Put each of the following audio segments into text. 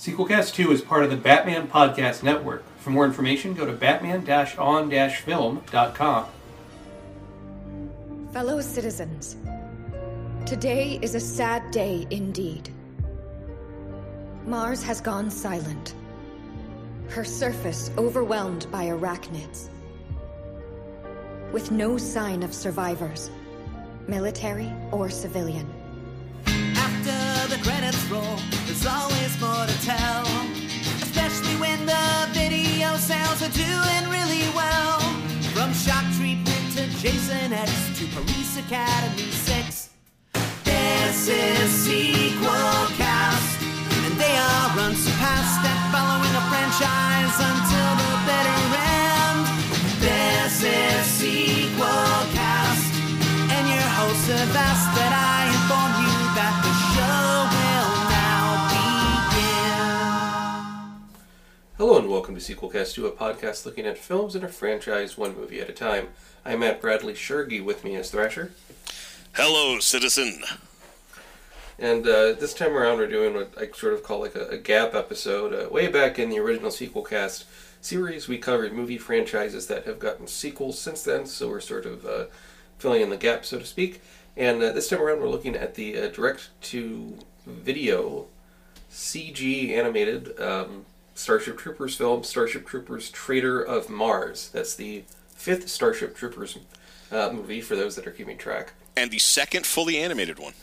Sequelcast 2 is part of the Batman Podcast Network. For more information, go to batman-on-film.com. Fellow citizens, today is a sad day indeed. Mars has gone silent, her surface overwhelmed by arachnids. With no sign of survivors, military or civilian. The credits roll, there's always more to tell. Especially when the video sales are doing really well. From shock treatment to Jason X to Police Academy 6. This is Sequel Cast. And they are unsurpassed at following a franchise until the bitter end. This is Sequel Cast. And your hosts have asked that I welcome to Sequelcast 2, a podcast looking at films in a franchise one movie at a time. I'm Matt Bradley Shergi, with me as Thrasher. Hello, citizen. And uh, this time around, we're doing what I sort of call like a, a gap episode. Uh, way back in the original sequel cast series, we covered movie franchises that have gotten sequels since then, so we're sort of uh, filling in the gap, so to speak. And uh, this time around, we're looking at the uh, direct to video CG animated um, Starship Troopers film, Starship Troopers Traitor of Mars. That's the fifth Starship Troopers uh, movie, for those that are keeping track. And the second fully animated one.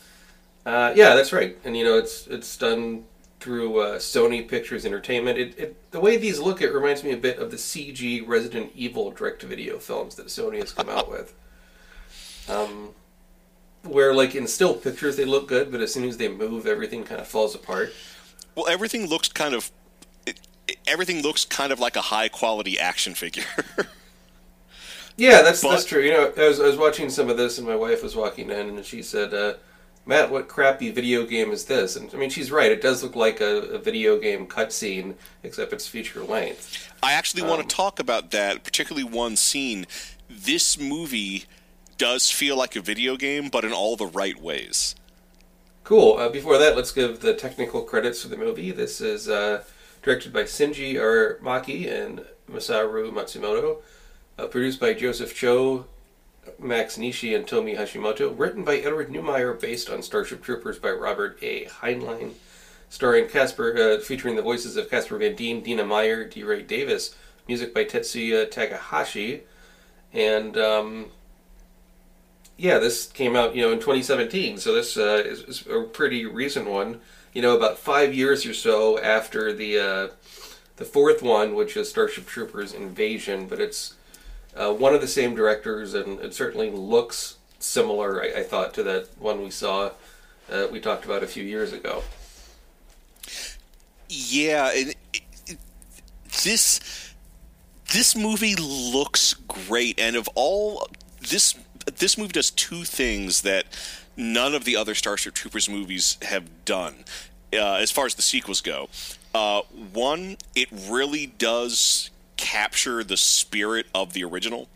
Uh, yeah, that's right. And you know, it's it's done through uh, Sony Pictures Entertainment. It, it the way these look, it reminds me a bit of the CG Resident Evil direct-to-video films that Sony has come out with. Um, where like in still pictures they look good, but as soon as they move, everything kind of falls apart. Well, everything looks kind of. Everything looks kind of like a high quality action figure. Yeah, that's But- that's true. You know, I was, I was watching some of this, and my wife was walking in, and she said, uh, "Matt, what crappy video game is this?" And I mean, she's right. It does look like a, a video game cutscene, except it's feature length. I actually want to talk about that, particularly one scene. This movie does feel like a video game, but in all the right ways. Cool. Uh, before that, let's give the technical credits for the movie. This is uh, directed by Shinji Aramaki and Masaru Matsumoto. Uh, produced by Joseph Chou, Max Nishi, and Tomi Hashimoto. Written by Edward Neumeier, based on Starship Troopers by Robert A. Heinlein. Starring Casper, uh, featuring the voices of Casper Van Dien, Dina Meyer, DeRay Davis. Music by Tetsuya Takahashi. And um, yeah, this came out, you know, in 2017, so this uh, is, is a pretty recent one. You know, about five years or so after the uh, the fourth one, which is Starship Troopers Invasion, but it's uh, one of the same directors, and it certainly looks similar. I, I thought to that one we saw, uh, we talked about a few years ago. Yeah, it, it, this this movie looks great, and of all this this movie does two things that none of the other Starship Troopers movies have done, uh, as far as the sequels go. Uh, one, it really does capture the spirit of the original,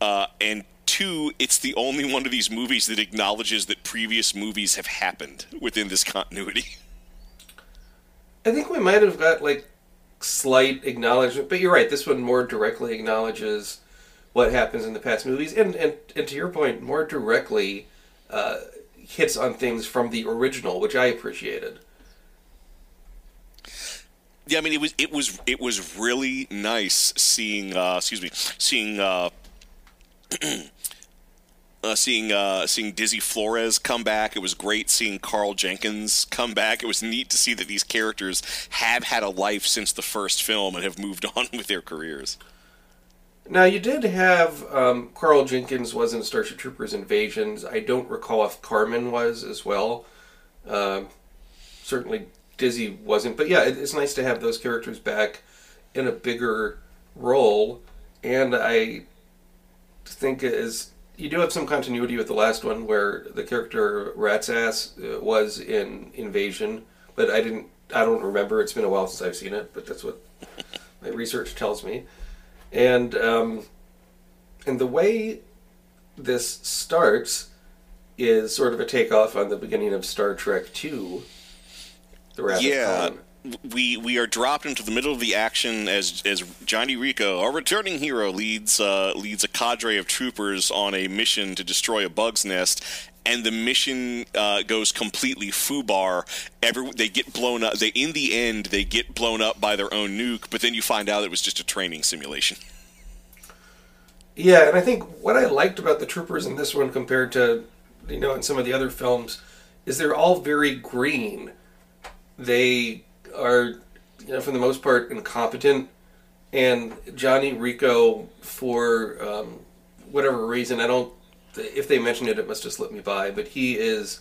uh, and two, it's the only one of these movies that acknowledges that previous movies have happened within this continuity. I think we might have got like slight acknowledgement, but you're right. This one more directly acknowledges what happens in the past movies, and and, and to your point, more directly uh, hits on things from the original, which I appreciated. Yeah, I mean it was it was it was really nice seeing uh, excuse me seeing uh, uh, seeing uh, seeing Dizzy Flores come back. It was great seeing Carl Jenkins come back. It was neat to see that these characters have had a life since the first film and have moved on with their careers. Now you did have um, Carl Jenkins was in Starship Troopers Invasions. I don't recall if Carmen was as well. Um certainly Dizzy wasn't, but yeah, it, it's nice to have those characters back in a bigger role. And I think is you do have some continuity with the last one, where the character Rat's Ass uh, was in Invasion, but I didn't. I don't remember. It's been a while since I've seen it, but that's what my research tells me. And um, and the way this starts is sort of a takeoff on the beginning of Star Trek Two. The Wrath Yeah. of Khan. we we are dropped into the middle of the action as as Johnny Rico, our returning hero, leads uh, leads a cadre of troopers on a mission to destroy a bug's nest. And the mission uh, goes completely foobar. Every they get blown up. They in the end they get blown up by their own nuke. But then you find out it was just a training simulation. Yeah, and I think what I liked about the troopers in this one compared to, you know, in some of the other films, is they're all very green. They are, you know, for the most part, incompetent. And Johnny Rico, for um, whatever reason, I don't. If they mentioned it, it must have slipped me by. But he is,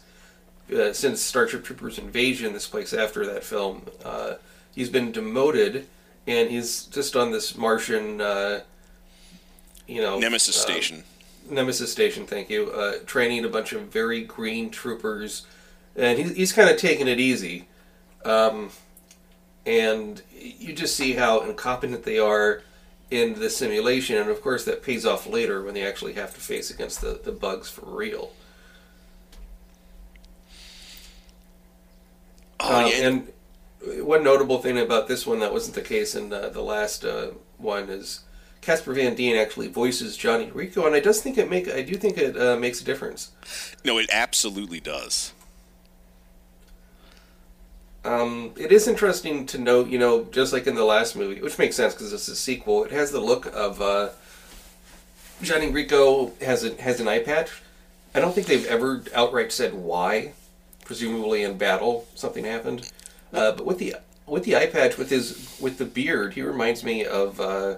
uh, since Starship Troopers Invasion, this place after that film, uh, he's been demoted, and he's just on this Martian, uh, you know, Nemesis uh, Station. Nemesis Station, thank you. Uh, training a bunch of very green troopers, and he's, he's kind of taking it easy. Um, and you just see how incompetent they are in the simulation, and of course that pays off later when they actually have to face against the, the bugs for real. Oh, Um, yeah, and one notable thing about this one that wasn't the case in uh, the last uh, one is Casper Van Dien actually voices Johnny Rico, and I does think it make I do think it uh, makes a difference. no, it absolutely does. Um, it is interesting to note, you know, just like in the last movie, which makes sense because it's a sequel. It has the look of uh, Johnny Rico has a, has an eye patch. I don't think they've ever outright said why. Presumably in battle, something happened. Uh, but with the with the eye patch, with his with the beard, he reminds me of uh,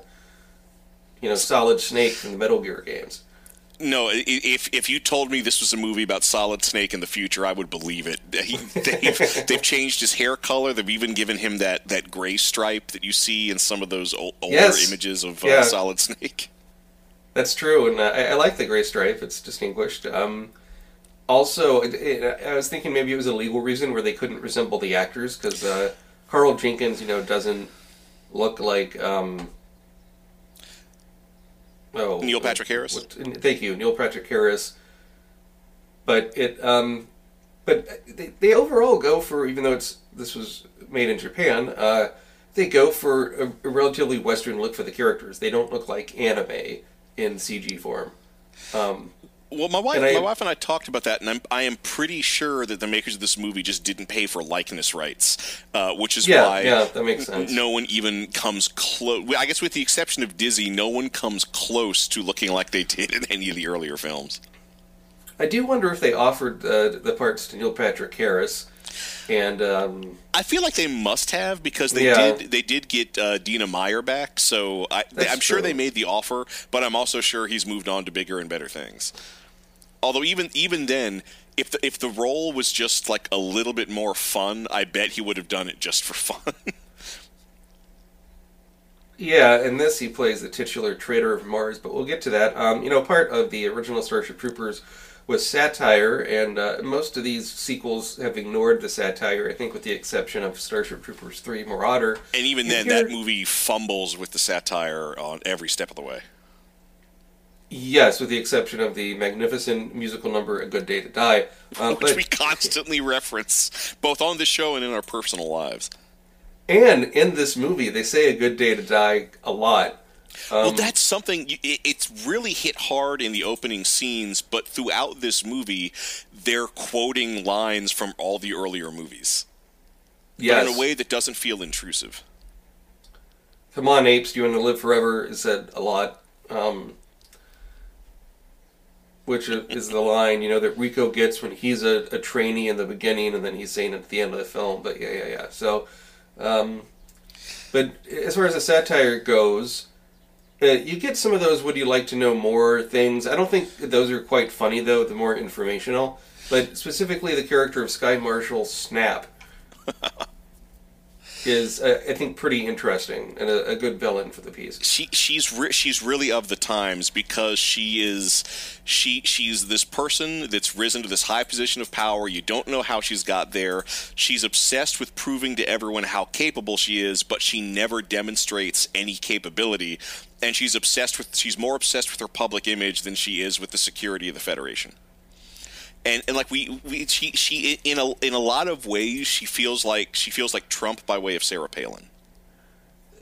you know Solid Snake from the Metal Gear games. No, if if you told me this was a movie about Solid Snake in the future, I would believe it. He, they've, they've changed his hair color. They've even given him that, that gray stripe that you see in some of those ol- older Yes. images of uh, Yeah. Solid Snake. That's true, and uh, I, I like the gray stripe. It's distinguished. Um, also, it, it, I was thinking maybe it was a legal reason where they couldn't resemble the actors because uh, Carl Jenkins, you know, doesn't look like. Um, oh, Neil Patrick Harris? what- thank you, Neil Patrick Harris. But it, um, but they, they overall go for even though it's this was made in Japan, uh, they go for a, a relatively Western look for the characters. They don't look like anime in CG form. Um, Well, my wife, And I- my wife and I talked about that, and I'm, I am pretty sure that the makers of this movie just didn't pay for likeness rights, uh, which is Yeah, why yeah, that makes sense. no one even comes close. I guess with the exception of Dizzy, no one comes close to looking like they did in any of the earlier films. I do wonder if they offered uh, the parts to Neil Patrick Harris, and um, I feel like they must have because they Yeah. did. They did get uh, Dina Meyer back, so I, I'm sure they made the offer. But I'm also sure he's moved on to bigger and better things. Although even even then, if the, if the role was just like a little bit more fun, I bet he would have done it just for fun. yeah, in this he plays the titular traitor of Mars. But we'll get to that. Um, you know, part of the original Starship Troopers was satire, and uh, most of these sequels have ignored the satire. I think, with the exception of Starship Troopers Three: Marauder. and even You then, hear- that movie fumbles with the satire on every step of the way. Yes, with the exception of the magnificent musical number "A Good Day to Die," um, Which but- we constantly reference, both on the show and in our personal lives. and in this movie they say "A Good Day to Die" a lot. well, Um, that's something. it- It's really hit hard in the opening scenes, but throughout this movie, they're quoting lines from all the earlier movies, but yes. in a way that doesn't feel intrusive. Come on, apes, do you want to live forever? is said a lot. Um, which is the line, you know, that Rico gets when he's a, a trainee in the beginning and then he's saying it at the end of the film. But yeah, yeah, yeah. So, um, but as far as the satire goes, uh, you get some of those would you like to know more things. I don't think those are quite funny, though, the more informational. But specifically, the character of Sky Marshal Snap is, uh, I think, pretty interesting and a, a good villain for the piece. she she's re- she's really of the times because she is she she's this person that's risen to this high position of power. You don't know how she's got there. She's obsessed with proving to everyone how capable she is but she never demonstrates any capability. And she's obsessed with she's more obsessed with her public image than she is with the security of the federation and and like we, we she she in a in a lot of ways she feels like she feels like Trump by way of Sarah Palin.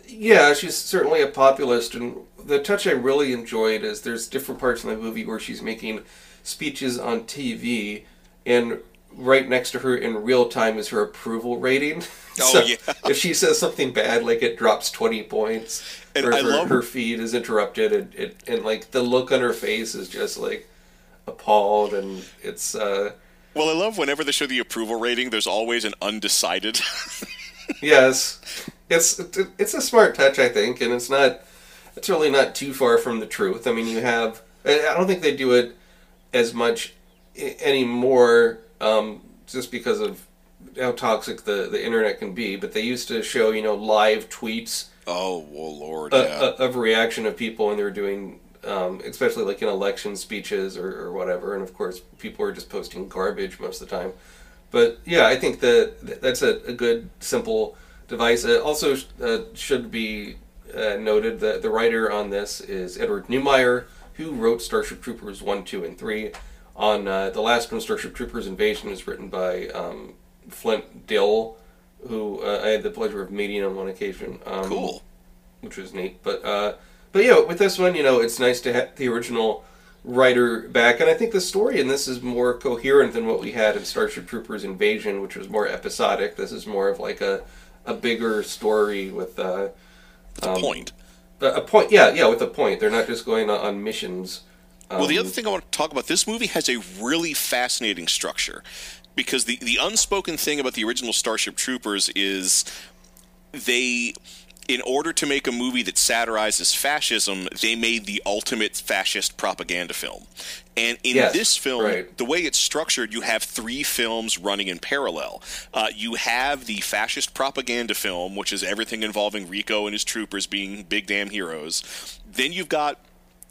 Yeah, she's certainly a populist, and the touch I really enjoyed is there's different parts in the movie where she's making speeches on TV, and right next to her in real time is her approval rating. Oh, so yeah. if she says something bad, like it drops twenty points, And her, love- her feed is interrupted, and, it, and like the look on her face is just like appalled, and it's uh, Well, I love whenever they show the approval rating. There's always an undecided. yes, it's it's a smart touch, I think, and it's not it's really not too far from the truth. I mean, you have I don't think they do it as much anymore, um, just because of how toxic the the internet can be. But they used to show you know live tweets oh, well, Lord, yeah. uh, of reaction of people when they were doing. Um, especially like in election speeches or, or whatever, and of course people are just posting garbage most of the time. But yeah, I think that that's a, a good, simple device. It also uh, should be uh, noted that the writer on this is Edward Neumeier, who wrote Starship Troopers 1, 2, and 3. On uh, the last one, Starship Troopers Invasion, is written by um, Flint Dill, who uh, I had the pleasure of meeting on one occasion. Um, cool. which was neat. But uh, but yeah, with this one, you know, it's nice to have the original writer back, and I think the story in this is more coherent than what we had in Starship Troopers Invasion, which was more episodic. This is more of like a a bigger story with uh, With a point. a, a point. Yeah, yeah, with a point. They're not just going on, on missions. Well, the Um, other thing I want to talk about, this movie has a really fascinating structure because the, the unspoken thing about the original Starship Troopers is they, in order to make a movie that satirizes fascism, they made the ultimate fascist propaganda film. And in Yes, this film, right. the way it's structured, you have three films running in parallel. Uh, you have the fascist propaganda film, which is everything involving Rico and his troopers being big damn heroes. Then you've got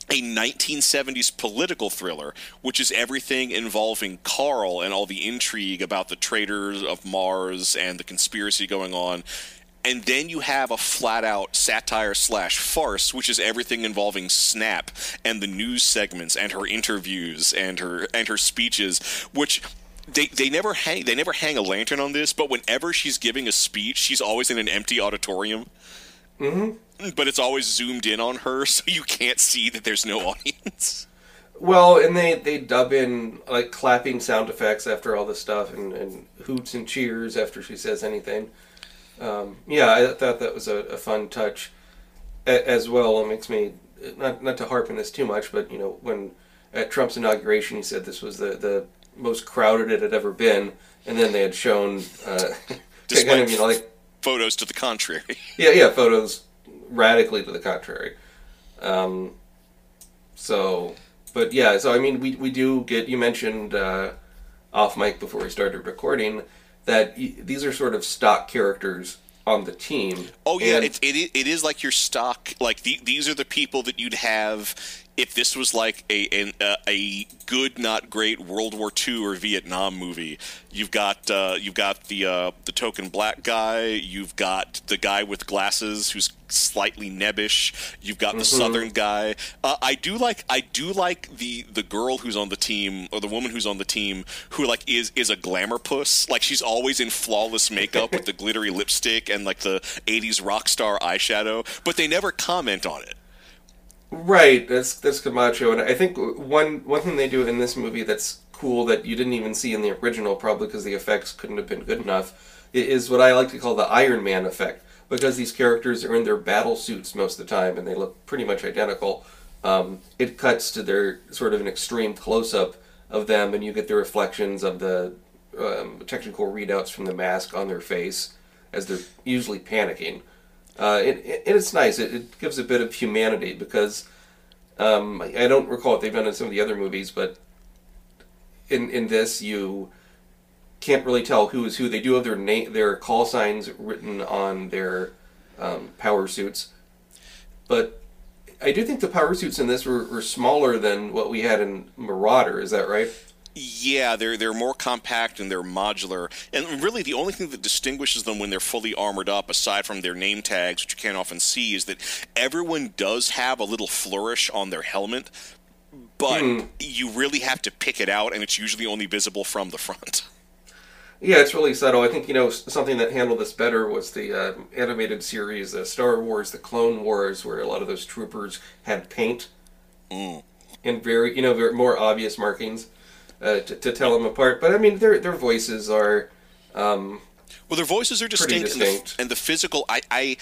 a 1970s political thriller, which is everything involving Carl and all the intrigue about the traitors of Mars and the conspiracy going on. And then you have a flat out satire slash farce, which is everything involving Snap and the news segments and her interviews and her and her speeches, which they, they never hang they never hang a lantern on this, but whenever she's giving a speech, she's always in an empty auditorium mm-hmm. but it's always zoomed in on her, so you can't see that there's no audience. Well, and they, they dub in like clapping sound effects after all this stuff, and, and hoots and cheers after she says anything. Um, yeah, I thought that was a, a fun touch a, as well. It makes me not not to harp on this too much, but you know when at Trump's inauguration he said this was the the most crowded it had ever been, and then they had shown uh, kind of you know like Photos to the contrary. yeah, yeah, photos radically to the contrary. Um, so, but yeah, so I mean, we we do get. You mentioned uh, off mic before we started recording that y- these are sort of stock characters on the team. Oh yeah, And- it, it it is like your stock. Like the, these are the people that you'd have if this was like a an, uh, a good, not great World War II or Vietnam movie. You've got uh, you've got the uh, the token black guy. You've got the guy with glasses who's slightly nebbish. You've got the southern guy. Uh, I do like I do like the the girl who's on the team or the woman who's on the team who like is is a glamour puss. Like she's always in flawless makeup with the glittery lipstick and like the 80s rock star eyeshadow, but they never comment on it. Right, that's that's Camacho, and I think one one thing they do in this movie that's cool that you didn't even see in the original, probably because the effects couldn't have been good enough, is what I like to call the Iron Man effect. Because these characters are in their battle suits most of the time, and they look pretty much identical. Um, it cuts to their sort of an extreme close up of them, and you get the reflections of the um, technical readouts from the mask on their face as they're usually panicking. Uh, and it's nice. It, it gives a bit of humanity because um, I I don't recall what they've done in some of the other movies, but in in this you can't really tell who is who. They do have their name, their call signs written on their um, power suits, but I do think the power suits in this were, were smaller than what we had in Marauder. Is that right? Yeah, they're they're more compact and they're modular. And really, the only thing that distinguishes them when they're fully armored up, aside from their name tags, which you can't often see, is that everyone does have a little flourish on their helmet. but Hmm. you really have to pick it out, and it's usually only visible from the front. Yeah, it's really subtle. I think you know something that handled this better was the uh, animated series, uh, Star Wars: The Clone Wars, where a lot of those troopers had paint Mm. and very, you know, very, more obvious markings uh, to, to tell them apart. But I mean, their their voices are. Um, Well, their voices are Pretty distinct, And, the, and the physical. I, I,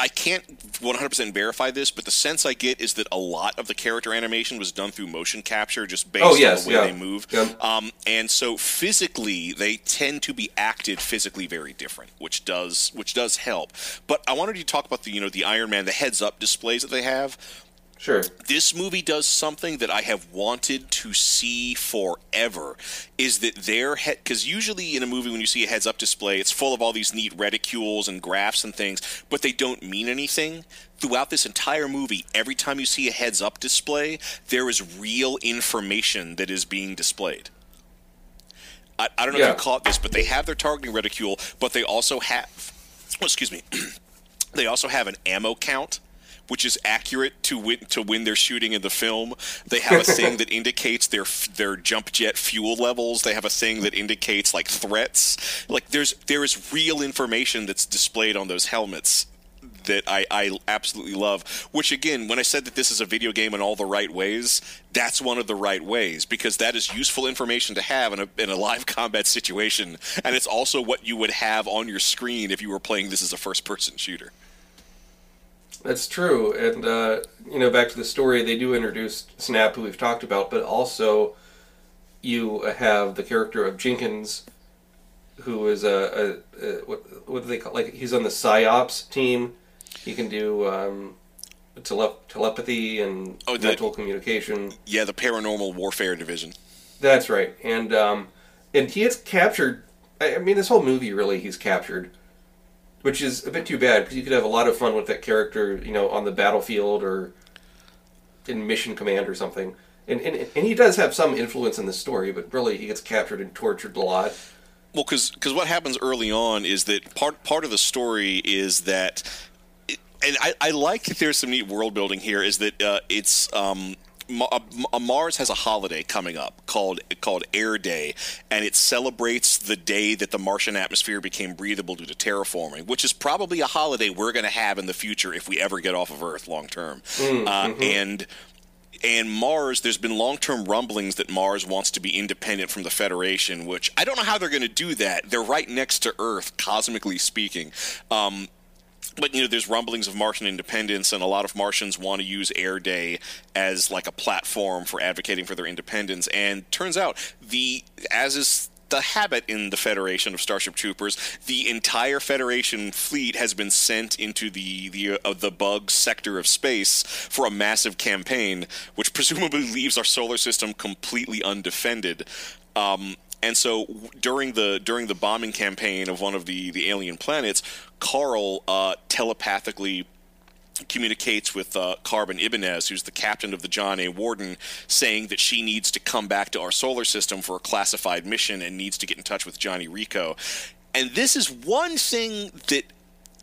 I can't 100% verify this, but the sense I get is that a lot of the character animation was done through motion capture, just based Oh, yes, on the way yeah. they move. Yeah. Um, and so physically, they tend to be acted physically very different, which does which does help. But I wanted you to talk about the you know the Iron Man, the heads up displays that they have sure. this movie does something that I have wanted to see forever. Is that their head? Because usually in a movie, when you see a heads-up display, it's full of all these neat reticules and graphs and things, but they don't mean anything. Throughout this entire movie, every time you see a heads-up display, there is real information that is being displayed. I, I don't know Yeah. if you caught this, but they have their targeting reticule, but they also have. Oh, excuse me. they also have an ammo count which is accurate to when, to when they're shooting in the film. They have a thing that indicates their their jump jet fuel levels. They have a thing that indicates like threats. Like there's there is real information that's displayed on those helmets that I, I absolutely love. Which again, when I said that this is a video game in all the right ways, that's one of the right ways because that is useful information to have in a in a live combat situation, and it's also what you would have on your screen if you were playing this as a first person shooter. That's true, and uh, you know, back to the story, they do introduce Snap, who we've talked about, but also you have the character of Jenkins, who is a, a, a what what do they call like he's on the psyops team. He can do um, tele- telepathy and Oh, the- mental communication. Yeah, the paranormal warfare division. That's right, and um, and he is captured. I I mean, this whole movie really he's captured, which is a bit too bad because you could have a lot of fun with that character, you know, on the battlefield or in mission command or something. And and, and he does have some influence in the story, but really he gets captured and tortured a lot. Well, because what happens early on is that part part of the story is that, and I, I like that there's some neat world building here. Is that uh, it's um, Mars has a holiday coming up called called Air Day, and it celebrates the day that the Martian atmosphere became breathable due to terraforming, which is probably a holiday we're going to have in the future if we ever get off of Earth long term. Uh, and and Mars, there's been long term rumblings that Mars wants to be independent from the Federation, which I don't know how they're going to do that. They're right next to Earth, cosmically speaking. Um, but you know, there's rumblings of Martian independence, and a lot of Martians want to use Air Day as like a platform for advocating for their independence. And turns out the as is the habit in the Federation of Starship Troopers, the entire Federation fleet has been sent into the the uh, the bug sector of space for a massive campaign, which presumably leaves our solar system completely undefended. Um, and so during the during the bombing campaign of one of the the alien planets, Carl uh, telepathically communicates with uh, Carmen Ibanez, who's the captain of the John A. Warden, saying that she needs to come back to our solar system for a classified mission and needs to get in touch with Johnny Rico. And this is one thing that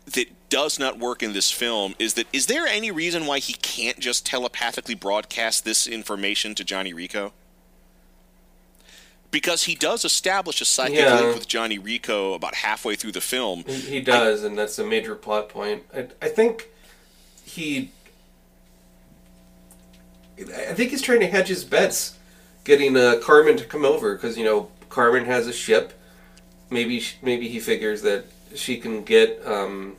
that does not work in this film is that is there any reason why he can't just telepathically broadcast this information to Johnny Rico? Because he does establish a psychic Yeah. link with Johnny Rico about halfway through the film. He, he does, and that's a major plot point. I, I think he. I think he's trying to hedge his bets, getting uh, Carmen to come over because you know Carmen has a ship. Maybe maybe he figures that she can get um,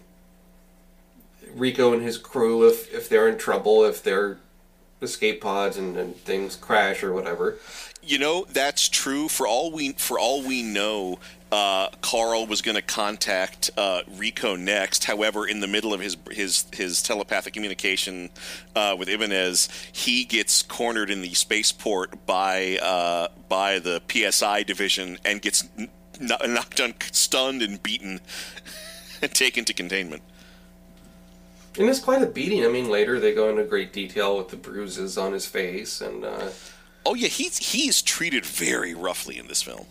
Rico and his crew if if they're in trouble, if their escape pods and, and things crash or whatever. You know that's true. For all we for all we know, uh, Carl was going to contact uh, Rico next. However, in the middle of his his his telepathic communication uh, with Ibanez, he gets cornered in the spaceport by uh, by the PSI division and gets n- kn- knocked un- stunned and beaten and taken to containment. And it's quite a beating. I mean, later they go into great detail with the bruises on his face and. Uh, Oh yeah, he's he's treated very roughly in this film.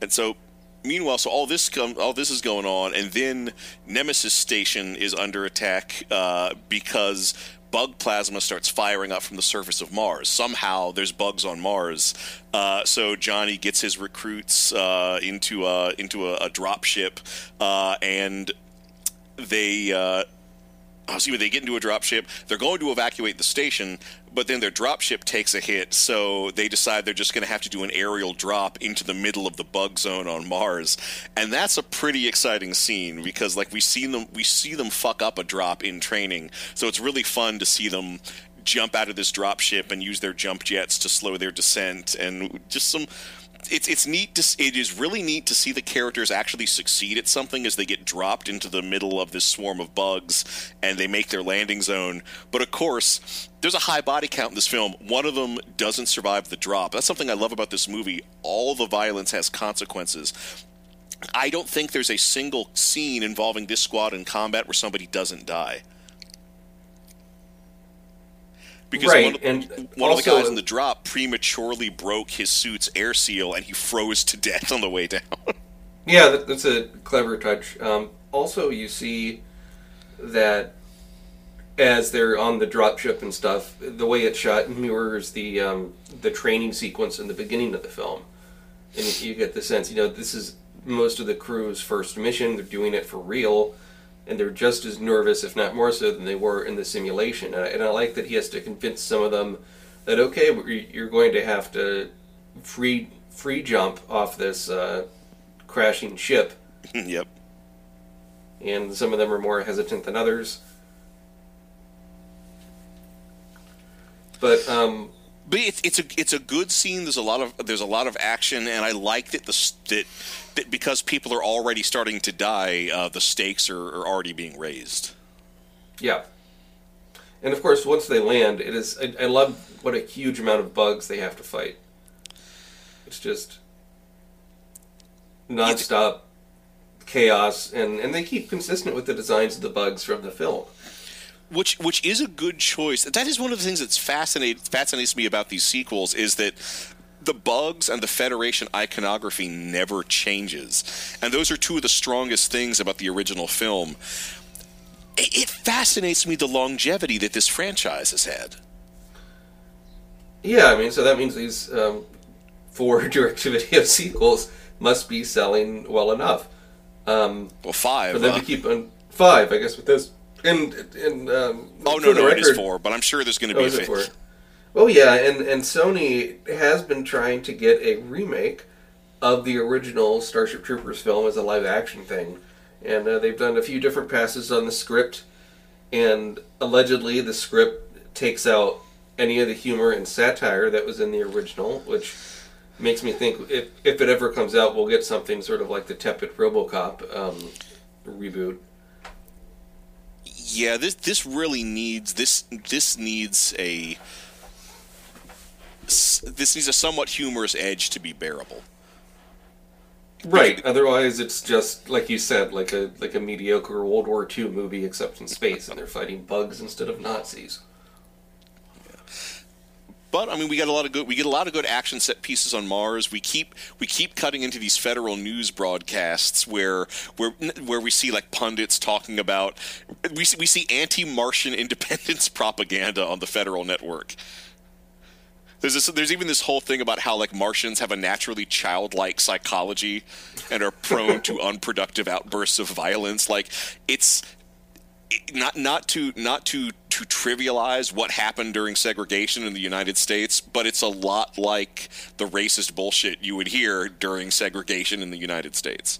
And so meanwhile, so all this come, all this is going on, and then Nemesis Station is under attack uh, because bug plasma starts firing up from the surface of Mars. Somehow, there's bugs on Mars, uh, so Johnny gets his recruits uh, into a into a, a drop ship, uh, and they. Uh, see, when they get into a dropship. They're going to evacuate the station, but then their dropship takes a hit, so they decide they're just going to have to do an aerial drop into the middle of the bug zone on Mars, and that's a pretty exciting scene because, like, we see them, we see them fuck up a drop in training, so it's really fun to see them jump out of this dropship and use their jump jets to slow their descent, and just some it's it's neat to it is really neat to see the characters actually succeed at something as they get dropped into the middle of this swarm of bugs and they make their landing zone. But of course, there's a high body count in this film. One of them doesn't survive the drop. That's something I love about this movie. All the violence has consequences. I don't think there's a single scene involving this squad in combat where somebody doesn't die. Because Right, one, of, and one of the guys in the drop prematurely broke his suit's air seal and he froze to death on the way down. Yeah, that, that's a clever touch. Um, also, you see that as they're on the dropship and stuff, the way it's shot mirrors the um, the training sequence in the beginning of the film, and you get the sense, you know, this is most of the crew's first mission. They're doing it for real, and they're just as nervous, if not more so, than they were in the simulation. And I, and I like that he has to convince some of them that okay, you're going to have to free free jump off this uh, crashing ship yep. and some of them are more hesitant than others. But um, But it's it's a it's a good scene. There's a lot of there's a lot of action, and I like that the that, that because people are already starting to die, uh, the stakes are, are already being raised. yeah, and of course, once they land, it is. I, I love what a huge amount of bugs they have to fight. It's just nonstop chaos, and and they keep consistent with the designs of the bugs from the film. Which which is a good choice. That is one of the things that's fascinate fascinates me about these sequels is that the bugs and the Federation iconography never changes, and those are two of the strongest things about the original film. It, it fascinates me the longevity that this franchise has had. Yeah, I mean, so that means these um, four direct-to-video sequels must be selling well enough. Um, Well, five. for them huh? to keep on five, I guess, with this. And and um, oh no, no, it is four, but I'm sure there's going to Oh, be a fifth. Oh yeah, and and Sony has been trying to get a remake of the original Starship Troopers film as a live action thing, and uh, they've done a few different passes on the script, and allegedly the script takes out any of the humor and satire that was in the original, which makes me think if if it ever comes out, we'll get something sort of like the tepid RoboCop um, reboot. Yeah, this this really needs this this needs a this needs a somewhat humorous edge to be bearable. Right. Otherwise, it's just like you said, like a like a mediocre World War II movie, except in space, and they're fighting bugs instead of Nazis. But I mean, we get a lot of good. We get a lot of good action set pieces on Mars. We keep we keep cutting into these federal news broadcasts where where where we see like pundits talking about we see, we see anti-Martian independence propaganda on the federal network. There's this, there's even this whole thing about how like Martians have a naturally childlike psychology and are prone to unproductive outbursts of violence. Like it's not not to not to to trivialize what happened during segregation in the United States, but it's a lot like the racist bullshit you would hear during segregation in the United States.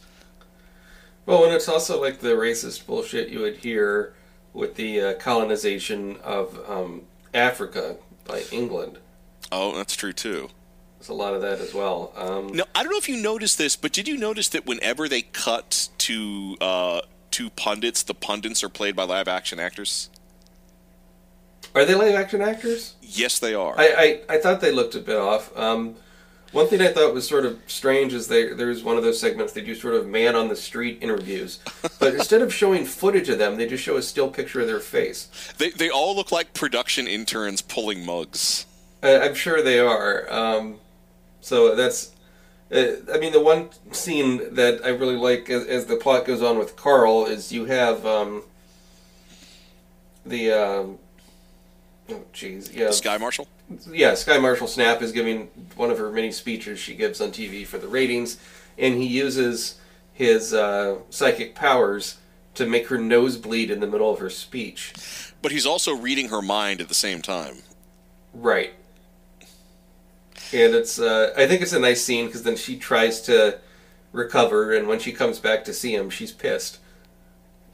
Well, and it's also like the racist bullshit you would hear with the uh, colonization of um, Africa by England. Oh, that's true too. There's a lot of that as well. Um, No, I don't know if you noticed this, but did you notice that whenever they cut to uh, to pundits, the pundits are played by live action actors? Are they live action actors? Yes, they are. I, I, I thought they looked a bit off. Um, one thing I thought was sort of strange is they there's one of those segments they do sort of man on the street interviews, but instead of showing footage of them, they just show a still picture of their face. they they all look like production interns pulling mugs. I, I'm sure they are. Um, so that's I mean, the one scene that I really like as, as the plot goes on with Carl is you have um, the um, oh jeez yeah Sky Marshal. yeah Sky Marshal Snap is giving one of her many speeches she gives on TV for the ratings, and he uses his uh, psychic powers to make her nose bleed in the middle of her speech. But he's also reading her mind at the same time. Right. And it's uh, I think it's a nice scene because then she tries to recover, and when she comes back to see him, she's pissed,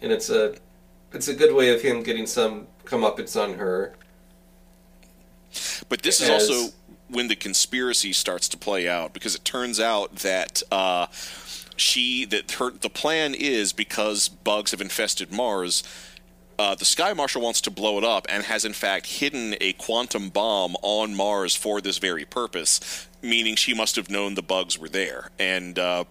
and it's a it's a good way of him getting some comeuppance on her. But this is also when the conspiracy starts to play out because it turns out that uh, she that her the plan is because bugs have infested Mars. Uh, the Sky Marshal wants to blow it up and has in fact hidden a quantum bomb on Mars for this very purpose, meaning she must have known the bugs were there. And uh,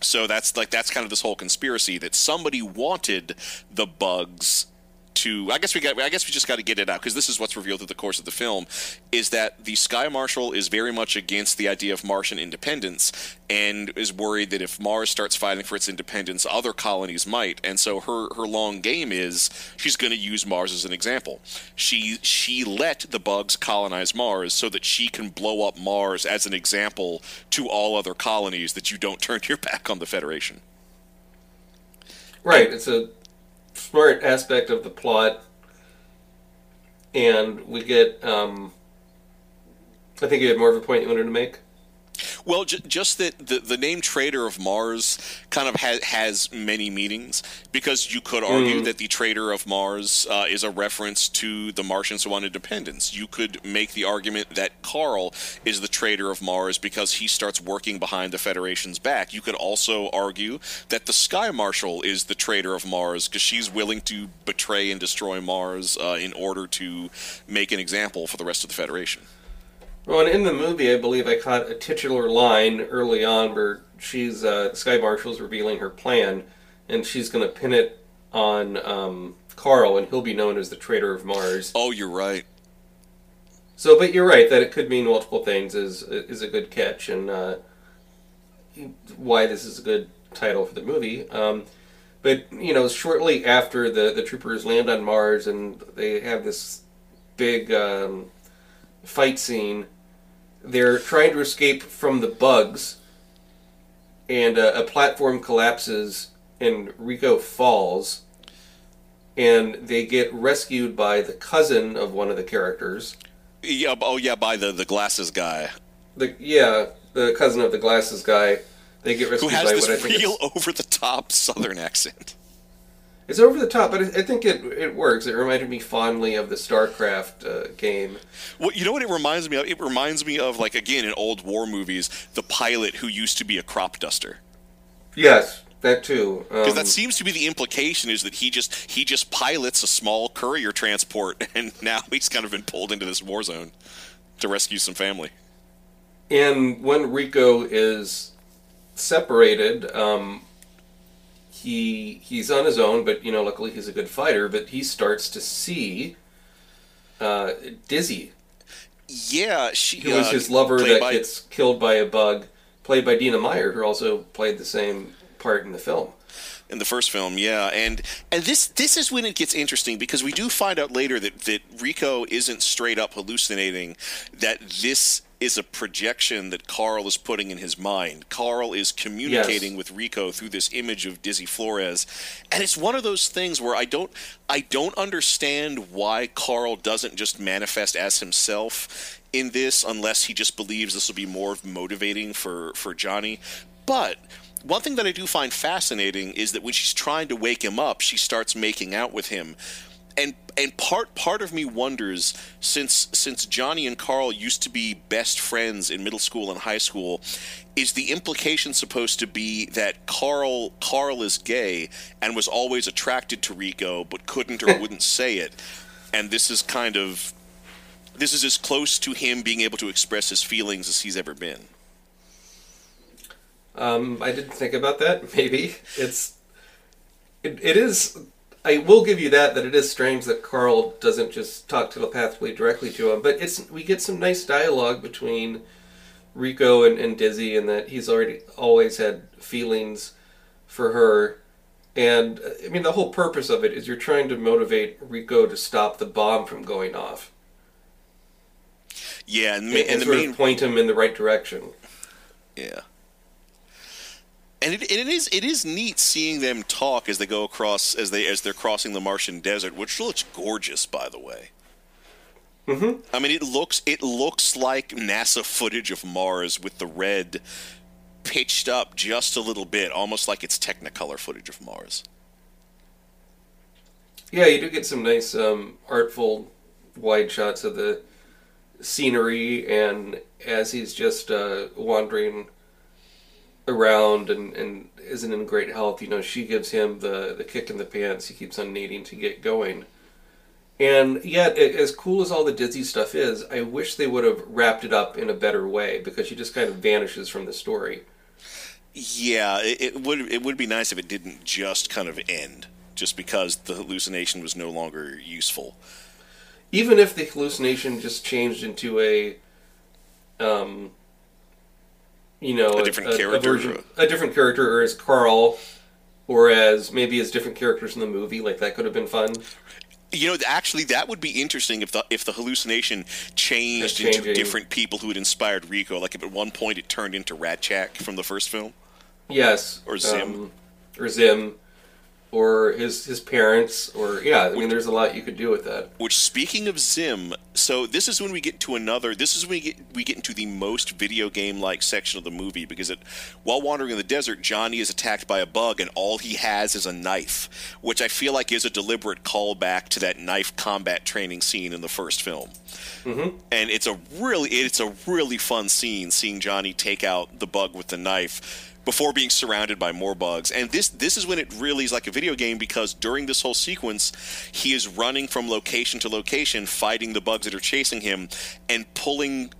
so that's like that's kind of this whole conspiracy that somebody wanted the bugs to I guess we got I guess we just got to get it out because this is what's revealed through the course of the film is that the Sky Marshal is very much against the idea of Martian independence and is worried that if Mars starts fighting for its independence other colonies might and so her her long game is she's going to use Mars as an example she she let the bugs colonize Mars so that she can blow up Mars as an example to all other colonies that you don't turn your back on the Federation Right. It's a smart aspect of the plot, and we get. Um, I think you had more of a point you wanted to make. Well, j- just that the, the name Traitor of Mars kind of ha- has many meanings because you could argue that the Traitor of Mars uh, is a reference to the Martians who want independence. You could make the argument that Carl is the Traitor of Mars because he starts working behind the Federation's back. You could also argue that the Sky Marshal is the Traitor of Mars because she's willing to betray and destroy Mars uh, in order to make an example for the rest of the Federation. Well, and in the movie, I believe I caught a titular line early on where she's uh, Sky Marshal's revealing her plan, and she's going to pin it on um, Carl, and he'll be known as the Traitor of Mars. Oh, you're right. So, but you're right that it could mean multiple things. is is a good catch, and uh, why this is a good title for the movie. Um, but you know, shortly after the the troopers land on Mars and they have this big um, fight scene, they're trying to escape from the bugs, and uh, a platform collapses and Rico falls. And they get rescued by the cousin of one of the characters. Yeah. Oh, yeah. By the the glasses guy The yeah, the cousin of the glasses guy. They get who rescued has by this what I think real over the top Southern accent. It's over the top, but I, I think it it works. It reminded me fondly of the StarCraft uh, game. Well, you know what it reminds me of? It reminds me of like again in old war movies, the pilot who used to be a crop duster. Yes, that too. Um, Because that seems to be the implication is that he just he just pilots a small courier transport, and now he's kind of been pulled into this war zone to rescue some family. and when Rico is separated, um, he he's on his own, but you know, luckily he's a good fighter. But he starts to see uh, Dizzy, Yeah, she who was uh, his lover that by- gets killed by a bug, played by Dina Meyer, who also played the same part in the film. in the first film, yeah, and and this this is when it gets interesting because we do find out later that that Rico isn't straight up hallucinating, that this is a projection that Carl is putting in his mind. Carl is communicating Yes. with Rico through this image of Dizzy Flores, and it's one of those things where I don't I don't understand why Carl doesn't just manifest as himself in this unless he just believes this will be more motivating for for Johnny, but one thing that I do find fascinating is that when she's trying to wake him up, she starts making out with him. And and part part of me wonders since since Johnny and Carl used to be best friends in middle school and high school, is the implication supposed to be that Carl Carl is gay and was always attracted to Rico but couldn't or wouldn't say it. And this is kind of this is as close to him being able to express his feelings as he's ever been. Um, I didn't think about that. Maybe it's it, it is. I will give you that that it is strange that Carl doesn't just talk telepathically directly to him, but it's we get some nice dialogue between Rico and, and Dizzy, and that he's already always had feelings for her. And I mean, the whole purpose of it is you're trying to motivate Rico to stop the bomb from going off, Yeah, and, and, and sort main of point him in the right direction. Yeah. And it, it is it is neat seeing them talk as they go across as they as they're crossing the Martian desert, which looks gorgeous, by the way. Mm-hmm. I mean, it looks it looks like NASA footage of Mars with the red pitched up just a little bit, almost like it's Technicolor footage of Mars. Yeah, you do get some nice um, artful wide shots of the scenery, and as he's just uh, wandering around and, and isn't in great health, you know, she gives him the, the kick in the pants. He keeps on needing to get going. And yet, as cool as all the Dizzy stuff is, I wish they would have wrapped it up in a better way because she just kind of vanishes from the story. Yeah, it, it would it would be nice if it didn't just kind of end, just because the hallucination was no longer useful. even if the hallucination just changed into a um you know A different character, version, or- a different character or as carl or as maybe as different characters in the movie like that could have been fun You know, actually, that would be interesting if the if the hallucination changed into different people who had inspired Rico. Like if at one point it turned into Rasczak from the first film. yes Or Zim. um, or zim or his his parents or yeah i mean there's a lot you could do with that Which, speaking of Zim, so this is when we get to another. This is when we get we get into the most video game like section of the movie because it, while wandering in the desert, Johnny is attacked by a bug and all he has is a knife, which I feel like is a deliberate callback to that knife combat training scene in the first film. Mm-hmm. And it's a really it's a really fun scene seeing Johnny take out the bug with the knife before being surrounded by more bugs. And this this is when it really is like a video game because during this whole sequence, he is running from location to location, fighting the bugs that are chasing him, and pulling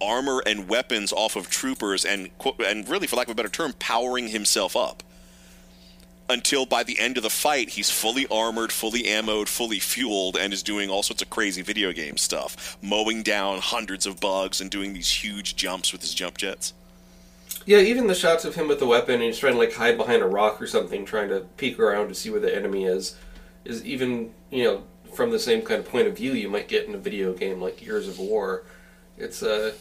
armor and weapons off of troopers, and and really, for lack of a better term, powering himself up. Until by the end of the fight, he's fully armored, fully ammoed, fully fueled, and is doing all sorts of crazy video game stuff, mowing down hundreds of bugs and doing these huge jumps with his jump jets. Yeah even the shots of him with the weapon and he's trying to like hide behind a rock or something trying to peek around to see where the enemy is is even you know from the same kind of point of view you might get in a video game like Gears of War. It's uh,